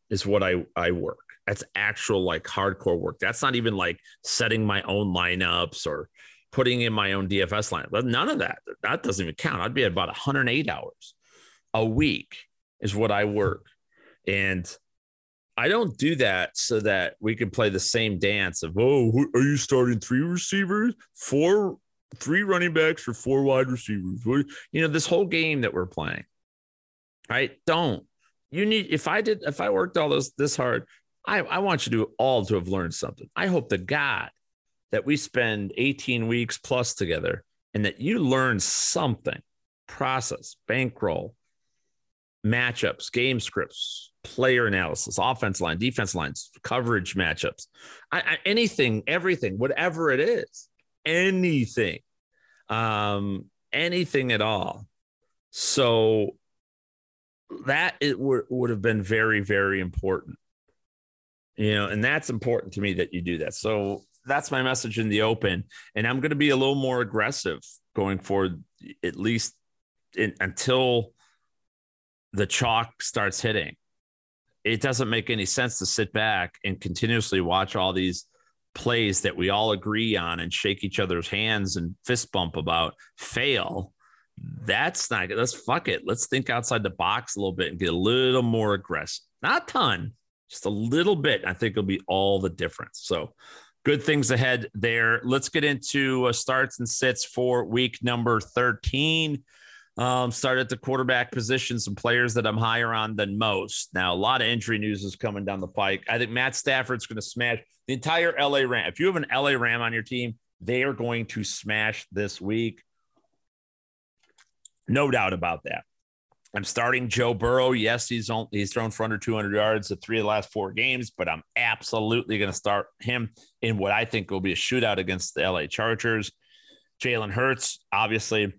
is what I, I work. That's actual like hardcore work. That's not even like setting my own lineups or putting in my own DFS line. None of that. That doesn't even count. I'd be at about 108 hours a week is what I work. And I don't do that so that we can play the same dance of, oh, are you starting three receivers, four, three running backs, or four wide receivers? You know, this whole game that we're playing, right? Don't. You need, if I did, if I worked all this this hard, I, I want you to all to have learned something. I hope to God that we spend 18 weeks plus together and that you learn something process, bankroll, matchups, game scripts, player analysis, offense line, defense lines, coverage matchups, I, I, anything, everything, whatever it is, anything, um, anything at all. So that it would, would have been very, very important you know, and that's important to me that you do that. So that's my message in the open. And I'm going to be a little more aggressive going forward, at least in, until the chalk starts hitting. It doesn't make any sense to sit back and continuously watch all these plays that we all agree on and shake each other's hands and fist bump about fail. That's not good. Let's fuck it. Let's think outside the box a little bit and get a little more aggressive. Not a ton, just a little bit. I think it'll be all the difference. So good things ahead there. Let's get into uh, starts and sits for week number 13. Um, start at the quarterback position, some players that I'm higher on than most. Now, a lot of injury news is coming down the pike. I think Matt Stafford's going to smash the entire LA Ram. If you have an LA Ram on your team, they are going to smash this week. No doubt about that. I'm starting Joe Burrow. Yes, he's on, he's thrown for under 200 yards at three of the last four games, but I'm absolutely going to start him in what I think will be a shootout against the LA Chargers. Jalen Hurts, obviously,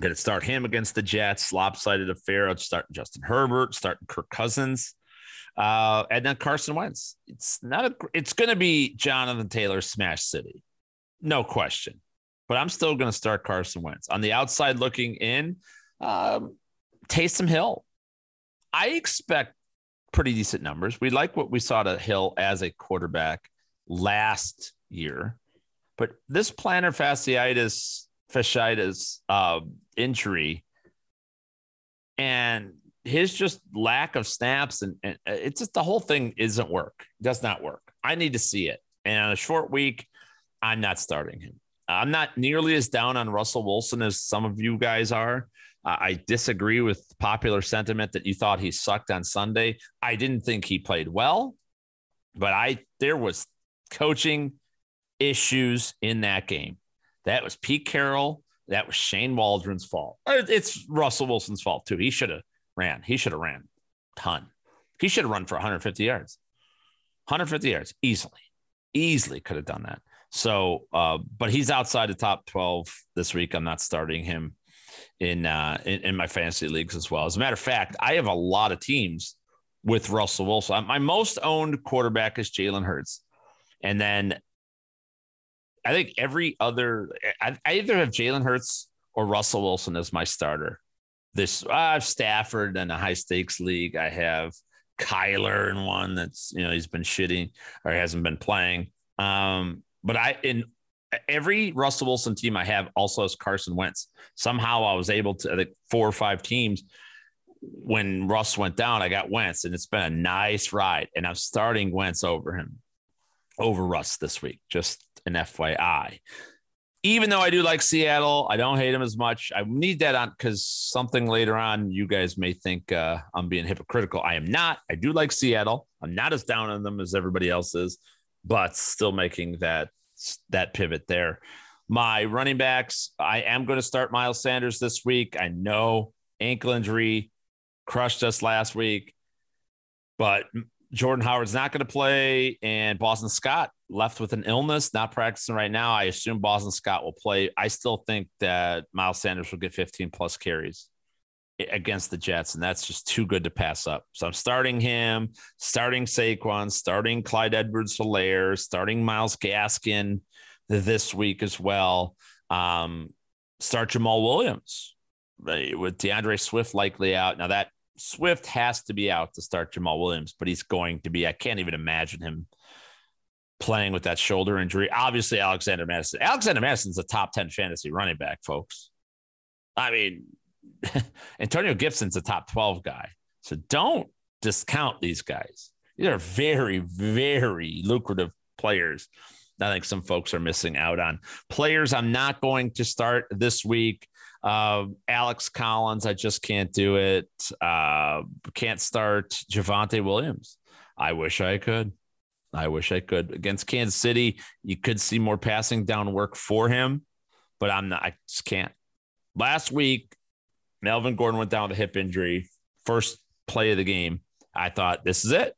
to start him against the Jets. Lopsided affair. I'm start Justin Herbert, Start Kirk Cousins, uh, and then Carson Wentz. It's not a. It's to be Jonathan Taylor smash city, no question. But I'm still to start Carson Wentz on the outside looking in. Um, Taysom Hill. I expect pretty decent numbers. We like what we saw to Hill as a quarterback last year, but this plantar fasciitis fasciitis uh, injury and his just lack of snaps and, and it's just the whole thing isn't work. Does not work. I need to see it. And a short week, I'm not starting him. I'm not nearly as down on Russell Wilson as some of you guys are. I disagree with popular sentiment that you thought he sucked on Sunday. I didn't think he played well, but I there was coaching issues in that game. That was Pete Carroll. That was Shane Waldron's fault. Uh, it's Russell Wilson's fault too. He should have ran. He should have ran ton. He should have run for 150 yards. 150 yards easily, easily could have done that. So, uh, but he's outside the top 12 this week. I'm not starting him in, uh, in, in my fantasy leagues as well. As a matter of fact, I have a lot of teams with Russell Wilson. My most owned quarterback is Jalen Hurts, and then I think every other I, I either have Jalen Hurts or Russell Wilson as my starter. This I have Stafford in a high stakes league. I have Kyler in one that's you know he's been shitting or hasn't been playing. Um, but I in every Russell Wilson team I have also has Carson Wentz. Somehow I was able to, I four or five teams when Russ went down, I got Wentz, and it's been a nice ride. And I'm starting Wentz over him, over Russ this week. Just an FYI. Even though I do like Seattle, I don't hate them as much. I need that on because something later on, you guys may think uh, I'm being hypocritical. I am not. I do like Seattle. I'm not as down on them as everybody else is, but still making that that pivot there. My running backs, I am going to start Miles Sanders this week. I know ankle injury crushed us last week, but Jordan Howard's not going to play, and Boston Scott left with an illness, not practicing right now. I assume Boston Scott will play. I still think that Miles Sanders will get 15 plus carries against the Jets, and that's just too good to pass up. So I'm starting him, starting Saquon, starting Clyde Edwards Helaire, starting Myles Gaskin this week as well. Um, start Jamaal Williams with D'Andre Swift likely out. Now that Swift has to be out to start Jamaal Williams, but he's going to be. I can't even imagine him playing with that shoulder injury. Obviously, Alexander Mattison. Alexander Mattison's a top 10 fantasy running back, folks. I mean, Antonio Gibson's a top 12 guy. So don't discount these guys. These are very, very lucrative players. I think some folks are missing out on players. I'm not going to start this week. Uh, Alex Collins, I just can't do it. Uh, can't start Javonte Williams. I wish I could. I wish I could. Against Kansas City, you could see more passing down work for him, but I'm not. I just can't. Last week, Melvin Gordon went down with a hip injury. First play of the game. I thought this is it.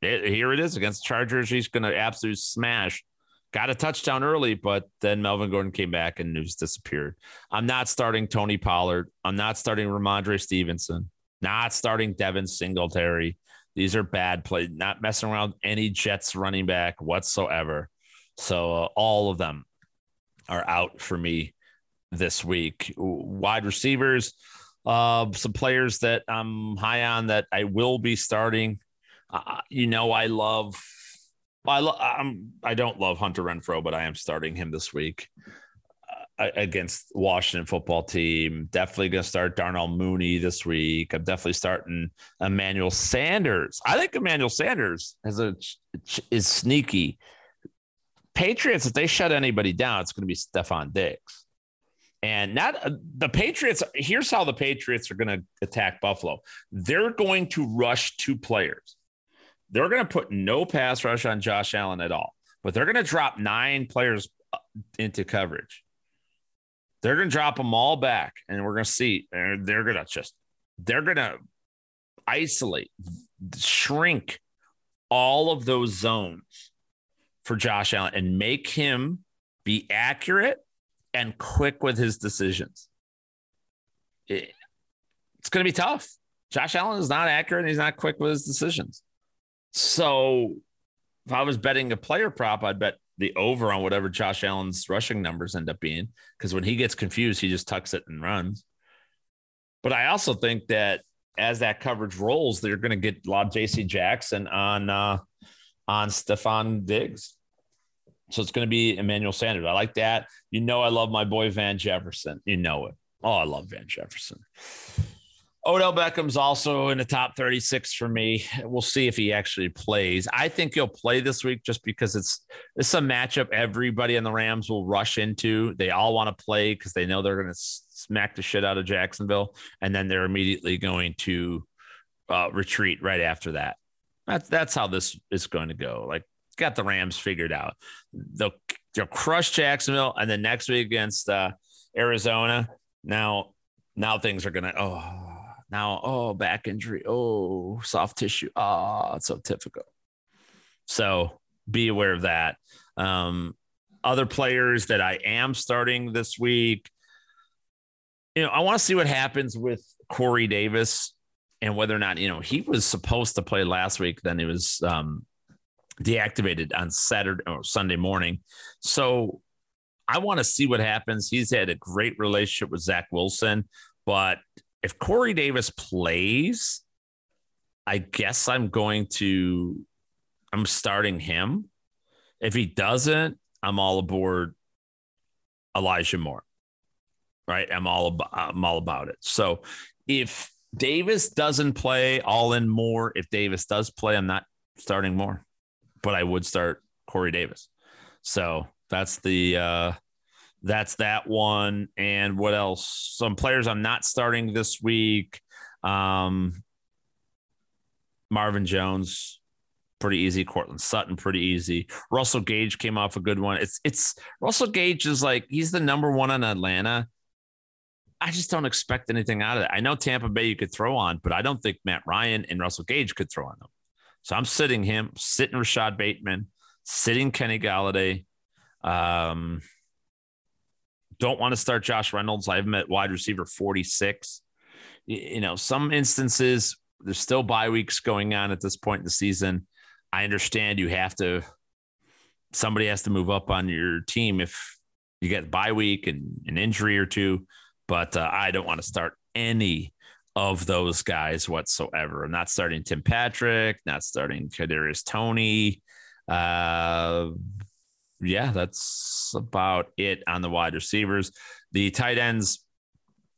it here it is against Chargers. He's going to absolutely smash. Got a touchdown early, but then Melvin Gordon came back and news disappeared. I'm not starting Tony Pollard. I'm not starting Rhamondre Stevenson. Not starting Devin Singletary. These are bad plays. Not messing around any Jets running back whatsoever. So uh, all of them are out for me this week. Wide receivers, uh, some players that I'm high on that I will be starting. Uh, you know, I love. I lo- I'm, I don't love Hunter Renfrow, but I am starting him this week uh, against Washington football team. Definitely going to start Darnell Mooney this week. I'm definitely starting Emmanuel Sanders. I think Emmanuel Sanders has a is sneaky. Patriots, if they shut anybody down, it's going to be Stefon Diggs. And not uh, the Patriots. Here's how the Patriots are going to attack Buffalo. They're going to rush two players. They're going to put no pass rush on Josh Allen at all, but they're going to drop nine players uh, into coverage. They're going to drop them all back, and we're going to see. They're, they're going to just, they're going to isolate, shrink all of those zones for Josh Allen and make him be accurate and quick with his decisions. It, it's going to be tough. Josh Allen is not accurate and he's not quick with his decisions. So if I was betting a player prop, I'd bet the over on whatever Josh Allen's rushing numbers end up being because when he gets confused, he just tucks it and runs. But I also think that as that coverage rolls, they're going to get a lot of JC Jackson on uh, on Stefon Diggs. So it's going to be Emmanuel Sanders. I like that. You know, I love my boy Van Jefferson. You know it. Oh, I love Van Jefferson. Odell Beckham's also in the top 36 for me. We'll see if he actually plays. I think he'll play this week just because it's it's a matchup everybody in the Rams will rush into. They all want to play because they know they're going to smack the shit out of Jacksonville, and then they're immediately going to uh, retreat right after that. That's that's how this is going to go. Like got the Rams figured out. They'll they'll crush Jacksonville, and then next week against uh, Arizona. Now, now things are gonna oh now oh back injury oh soft tissue oh it's so typical. So be aware of that. Um, other players that I am starting this week. You know, I want to see what happens with Corey Davis and whether or not you know he was supposed to play last week. Then he was um, deactivated on Saturday or Sunday morning. So I want to see what happens. He's had a great relationship with Zach Wilson, but if Corey Davis plays, I guess I'm going to I'm starting him. If he doesn't, I'm all aboard Elijah Moore. Right? I'm all about I'm all about it. So if Davis doesn't play, all in Moore. If Davis does play, I'm not starting Moore but I would start Corey Davis. So that's the uh, that's that one. And what else? Some players I'm not starting this week. Um, Marvin Jones, pretty easy. Courtland Sutton, pretty easy. Russell Gage came off a good one. It's it's Russell Gage is like he's the number one in Atlanta. I just don't expect anything out of it. I know Tampa Bay you could throw on, but I don't think Matt Ryan and Russell Gage could throw on them. So I'm sitting him, sitting Rashod Bateman, sitting Kenny Golladay. Um, don't want to start Josh Reynolds. I have him at wide receiver 46. You know, some instances there's still bye weeks going on at this point in the season. I understand you have to somebody has to move up on your team if you get bye week and an injury or two, but uh, I don't want to start any of those guys whatsoever. I'm not starting Tim Patrick, not starting Kadarius Toney. Uh, yeah, that's about it on the wide receivers. The tight ends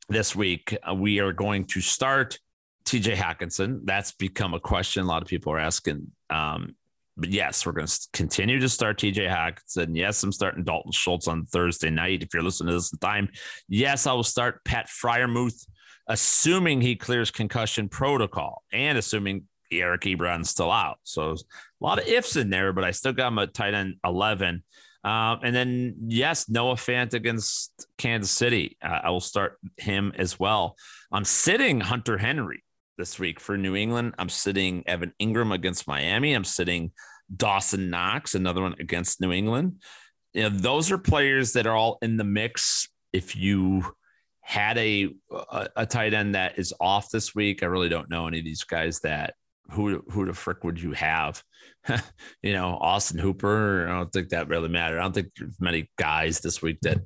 this week, uh, we are going to start TJ Hockenson. That's become a question. A lot of people are asking. Um, but yes, we're going to continue to start TJ Hockenson. Yes, I'm starting Dalton Schultz on Thursday night. If you're listening to this in time, yes, I will start Pat Freiermuth, assuming he clears concussion protocol and assuming Eric Ebron's still out. So a lot of ifs in there, but I still got at tight end 11. Um, and then, yes, Noah Fant against Kansas City. Uh, I will start him as well. I'm sitting Hunter Henry this week for New England. I'm sitting Evan Engram against Miami. I'm sitting Dawson Knox, another one against New England. You know, those are players that are all in the mix. If you had a, a, a tight end that is off this week, I really don't know any of these guys that who who the frick would you have? you know, Austin Hooper. I don't think that really mattered. I don't think there's many guys this week that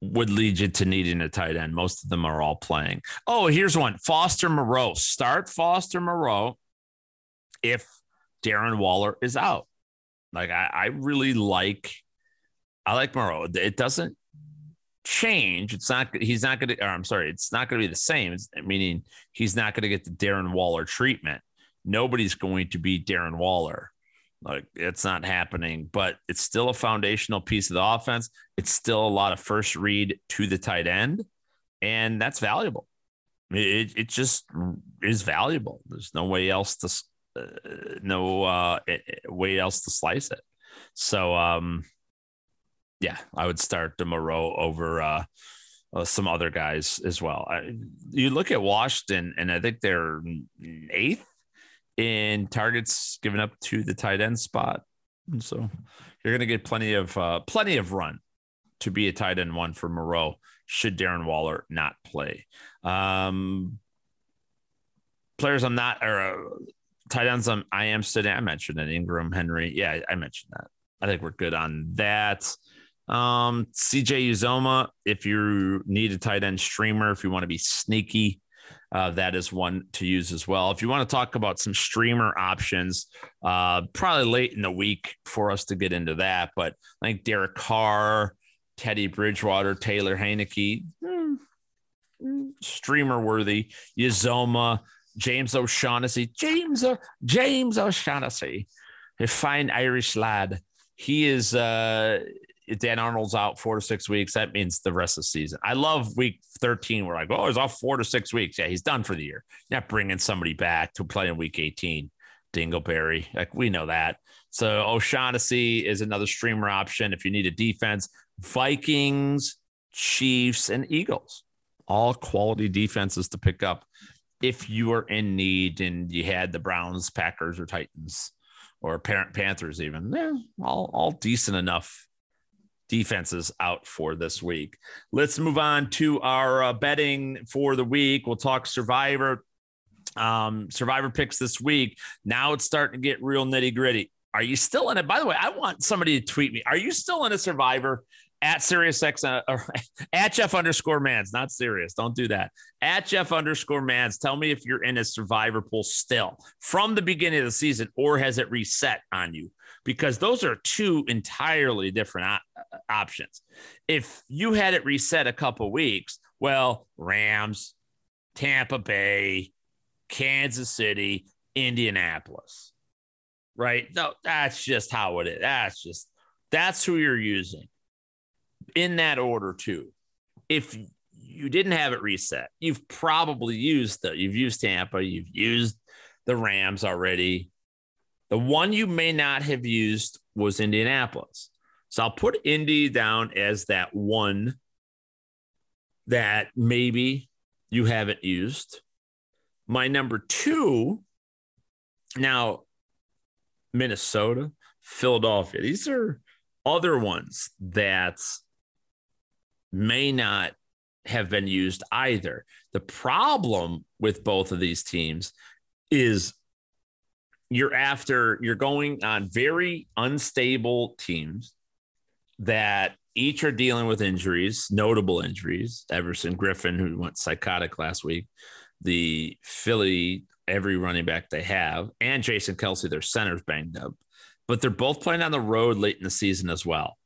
would lead you to needing a tight end. Most of them are all playing. Oh, here's one: Foster Moreau. Start Foster Moreau if Darren Waller is out. Like I, I really like. I like Moreau. It doesn't change. It's not. He's not going to. Or I'm sorry. It's not going to be the same. It's, meaning he's not going to get the Darren Waller treatment. Nobody's going to be Darren Waller. Like it's not happening. But it's still a foundational piece of the offense. It's still a lot of first read to the tight end, and that's valuable. It it just is valuable. There's no way else to uh, no uh, way else to slice it. So um, yeah, I would start the Moreau over uh, uh, some other guys as well. I, you look at Washington, and I think they're eighth in targets given up to the tight end spot. And so you're going to get plenty of uh, plenty of run to be a tight end one for Moreau should Darren Waller not play. Um, players I'm not or uh, tight ends I'm, I am sitting. I mentioned it. Engram, Henry. Yeah, I mentioned that. I think we're good on that. Um, CJ Uzomah, if you need a tight end streamer, if you want to be sneaky, uh, that is one to use as well. If you want to talk about some streamer options, uh, probably late in the week for us to get into that. But I think Derek Carr, Teddy Bridgewater, Taylor Heinicke, hmm, streamer worthy. Uzomah, James O'Shaughnessy, James o- James O'Shaughnessy, a fine Irish lad. He is uh, Dan Arnold's out four to six weeks, that means the rest of the season. I love week 13. We're like, oh, he's off four to six weeks. Yeah, he's done for the year. Not bringing somebody back to play in week 18. Dingleberry, like we know that. So O'Shaughnessy is another streamer option if you need a defense. Vikings, Chiefs, and Eagles, all quality defenses to pick up if you are in need and you had the Browns, Packers, or Titans or parent Panthers, even. Yeah, all, all decent enough defenses out for this week. Let's move on to our uh, betting for the week. We'll talk Survivor. Um, Survivor picks this week. Now it's starting to get real nitty gritty. Are you still in it? By the way, I want somebody to tweet me. Are you still in a Survivor? At SiriusX, uh, or at Jeff underscore Mans, not serious. Don't do that. At Jeff underscore Mans, tell me if you're in a survivor pool still from the beginning of the season, or has it reset on you? Because those are two entirely different op- uh, options. If you had it reset a couple weeks, well, Rams, Tampa Bay, Kansas City, Indianapolis, right? No, that's just how it is. That's just that's who you're using in that order too. If you didn't have it reset, you've probably used the you've used Tampa, you've used the Rams already, the one you may not have used was Indianapolis. So I'll put Indy down as that one that maybe you haven't used. My number two Now, Minnesota, Philadelphia, these are other ones that may not have been used either. The problem with both of these teams is you're after you're going on very unstable teams that each are dealing with injuries, notable injuries. Everson Griffen, who went psychotic last week, the Philly, every running back they have, and Jason Kelce, their center's banged up, but they're both playing on the road late in the season as well.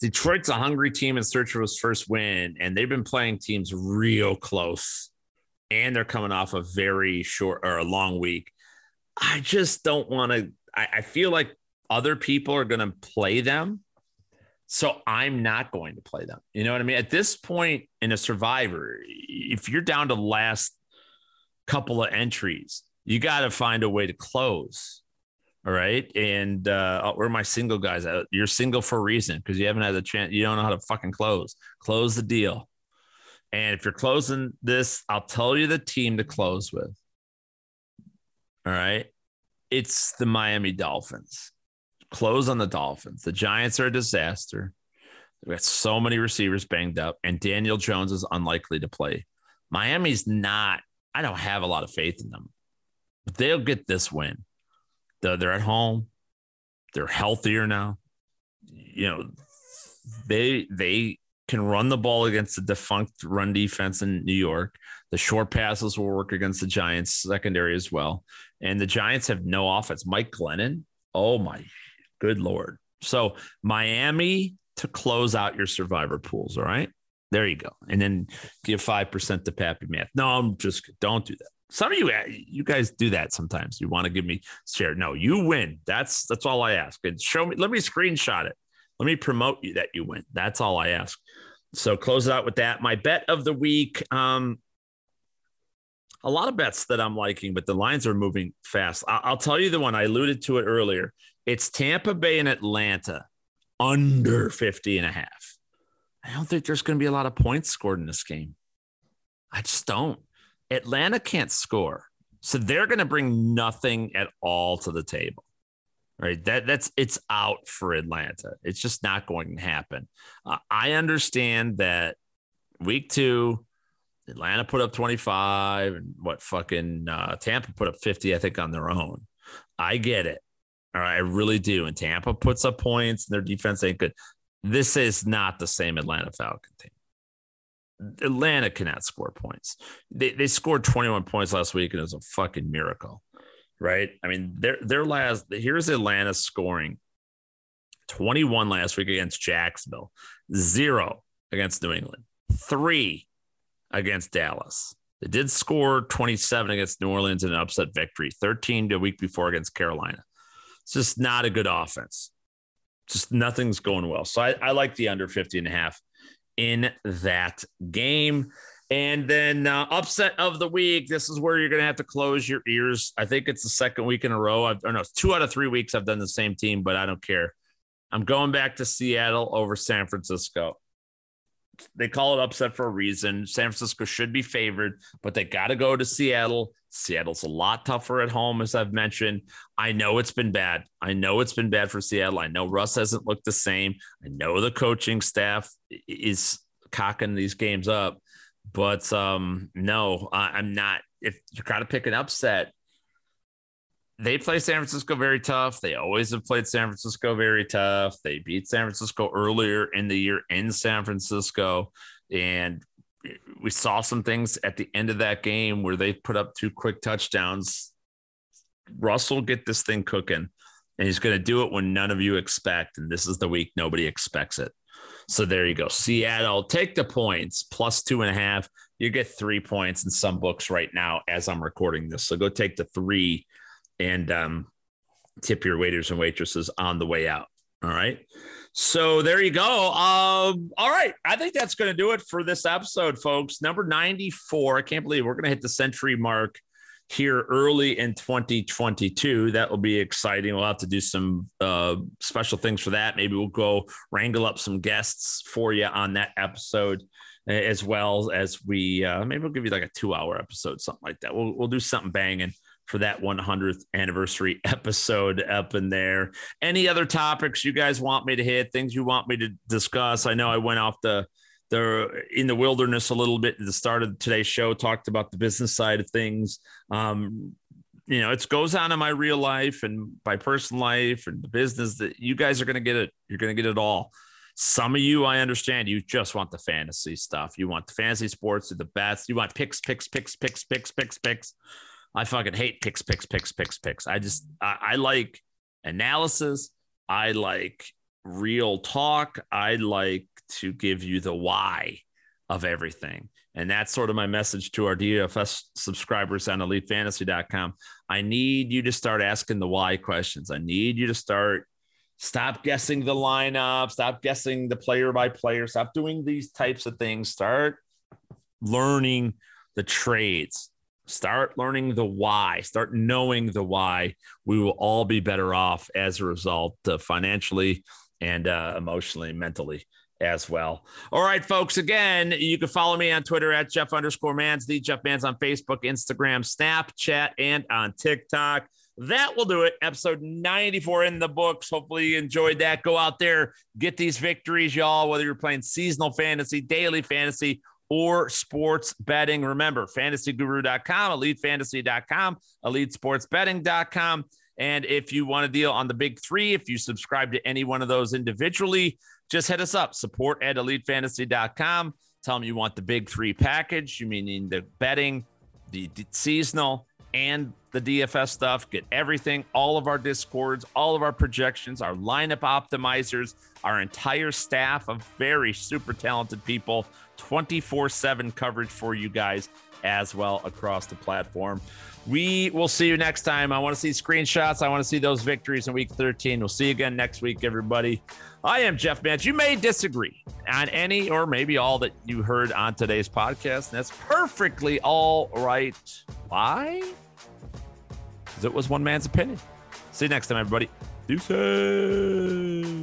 Detroit's a hungry team in search of his first win, and they've been playing teams real close, and they're coming off a very short or a long week. I just don't want to. I, I feel like other people are going to play them. So I'm not going to play them. You know what I mean? At this point in a survivor, if you're down to last couple of entries, you got to find a way to close. All right. And uh, where are my single guys? You're single for a reason because you haven't had the chance. You don't know how to fucking close. Close the deal. And if you're closing this, I'll tell you the team to close with. All right. It's the Miami Dolphins close on the Dolphins. The Giants are a disaster. They've got so many receivers banged up, and Daniel Jones is unlikely to play. Miami's not, I don't have a lot of faith in them, but they'll get this win. They're at home, they're healthier now. You know, they, they, can run the ball against the defunct run defense in New York. The short passes will work against the Giants secondary as well. And the Giants have no offense. Mike Glennon, oh my Good Lord. So Miami to close out your survivor pools. All right. There you go. And then give 5% to Pappy Math. No, I'm just don't do that. Some of you, you guys do that sometimes. You want to give me share. No, you win. That's that's all I ask. And show me, let me screenshot it. Let me promote you that you win. That's all I ask. So close it out with that. My bet of the week. Um, a lot of bets that I'm liking, but the lines are moving fast. I'll tell you the one I alluded to it earlier. It's Tampa Bay and Atlanta under 50 and a half. I don't think there's going to be a lot of points scored in this game. I just don't. Atlanta can't score. So they're going to bring nothing at all to the table. Right? That that's it's out for Atlanta. It's just not going to happen. Uh, I understand that week 2 Atlanta put up 25 and what fucking uh, Tampa put up 50 I think on their own. I get it. All right, I really do. And Tampa puts up points, and their defense ain't good. This is not the same Atlanta Falcon team. Atlanta cannot score points. They, they scored 21 points last week, and it was a fucking miracle, right? I mean, their their last here's Atlanta scoring 21 last week against Jacksonville, zero against New England, three against Dallas. They did score 27 against New Orleans in an upset victory, 13 the week before against Carolina. It's just not a good offense. Just nothing's going well. So I, I like the under 50 and a half in that game. And then uh, upset of the week. This is where you're going to have to close your ears. I think it's the second week in a row. I've, or no, two out of three weeks I've done the same team, but I don't care. I'm going back to Seattle over San Francisco. They call it upset for a reason. San Francisco should be favored, but they got to go to Seattle. Seattle's a lot tougher at home, as I've mentioned. I know it's been bad. I know it's been bad for Seattle. I know Russ hasn't looked the same. I know the coaching staff is cocking these games up, but um, no, I, am not. If you got to pick an upset, they play San Francisco very tough. They always have played San Francisco very tough. They beat San Francisco earlier in the year in San Francisco. And we saw some things at the end of that game where they put up two quick touchdowns. Russell get this thing cooking, and he's going to do it when none of you expect. And this is the week nobody expects it. So there you go. Seattle, take the points plus two and a half. You get three points in some books right now as I'm recording this. So go take the three and um, tip your waiters and waitresses on the way out. All right. So there you go. Um, all right. I think that's going to do it for this episode, folks. Number 94. I can't believe we're going to hit the century mark here early in 2022. That will be exciting. We'll have to do some uh, special things for that. Maybe we'll go wrangle up some guests for you on that episode as well as we uh, maybe we'll give you like a two hour episode, something like that. We'll, we'll do something banging for that 100th anniversary episode up in there. Any other topics you guys want me to hit? Things you want me to discuss? I know I went off the the in the wilderness a little bit at the start of today's show. Talked about the business side of things. Um, you know, it goes on in my real life and my personal life and the business that you guys are going to get it. You're going to get it all. Some of you, I understand, you just want the fantasy stuff. You want the fantasy sports, you the bets. You want picks, picks, picks, picks, picks, picks, picks. I fucking hate picks, picks, picks, picks, picks. I just, mm-hmm. I, I like analysis. I like real talk. I like to give you the why of everything. And that's sort of my message to our DFS subscribers on elitefantasy.com. I need you to start asking the why questions. I need you to start stop guessing the lineup, stop guessing the player by player, stop doing these types of things. Start learning the trades. Start learning the why. Start knowing the why. We will all be better off as a result, uh, financially and uh, emotionally, mentally as well. All right, folks. Again, you can follow me on Twitter at Jeff underscore Mans, the Jeff Mans on Facebook, Instagram, Snapchat, and on TikTok. That will do it. Episode 94 in the books. Hopefully, you enjoyed that. Go out there, get these victories, y'all, whether you're playing seasonal fantasy, daily fantasy, or sports betting. Remember, fantasyguru.com, elitefantasy.com, elitesportsbetting.com. And if you want to deal on the big three, if you subscribe to any one of those individually, just hit us up support at elitefantasy.com. Tell them you want the big three package, you meaning the betting, the seasonal, and the DFS stuff. Get everything, all of our discords, all of our projections, our lineup optimizers, our entire staff of very super talented people, 24 7 coverage for you guys as well across the platform. We will see you next time. I want to see screenshots. I want to see those victories in week 13. We'll see you again next week, everybody. I am Jeff Mans. You may disagree on any or maybe all that you heard on today's podcast. And that's perfectly all right. Why? Because it was one man's opinion. See you next time, everybody. Deuces.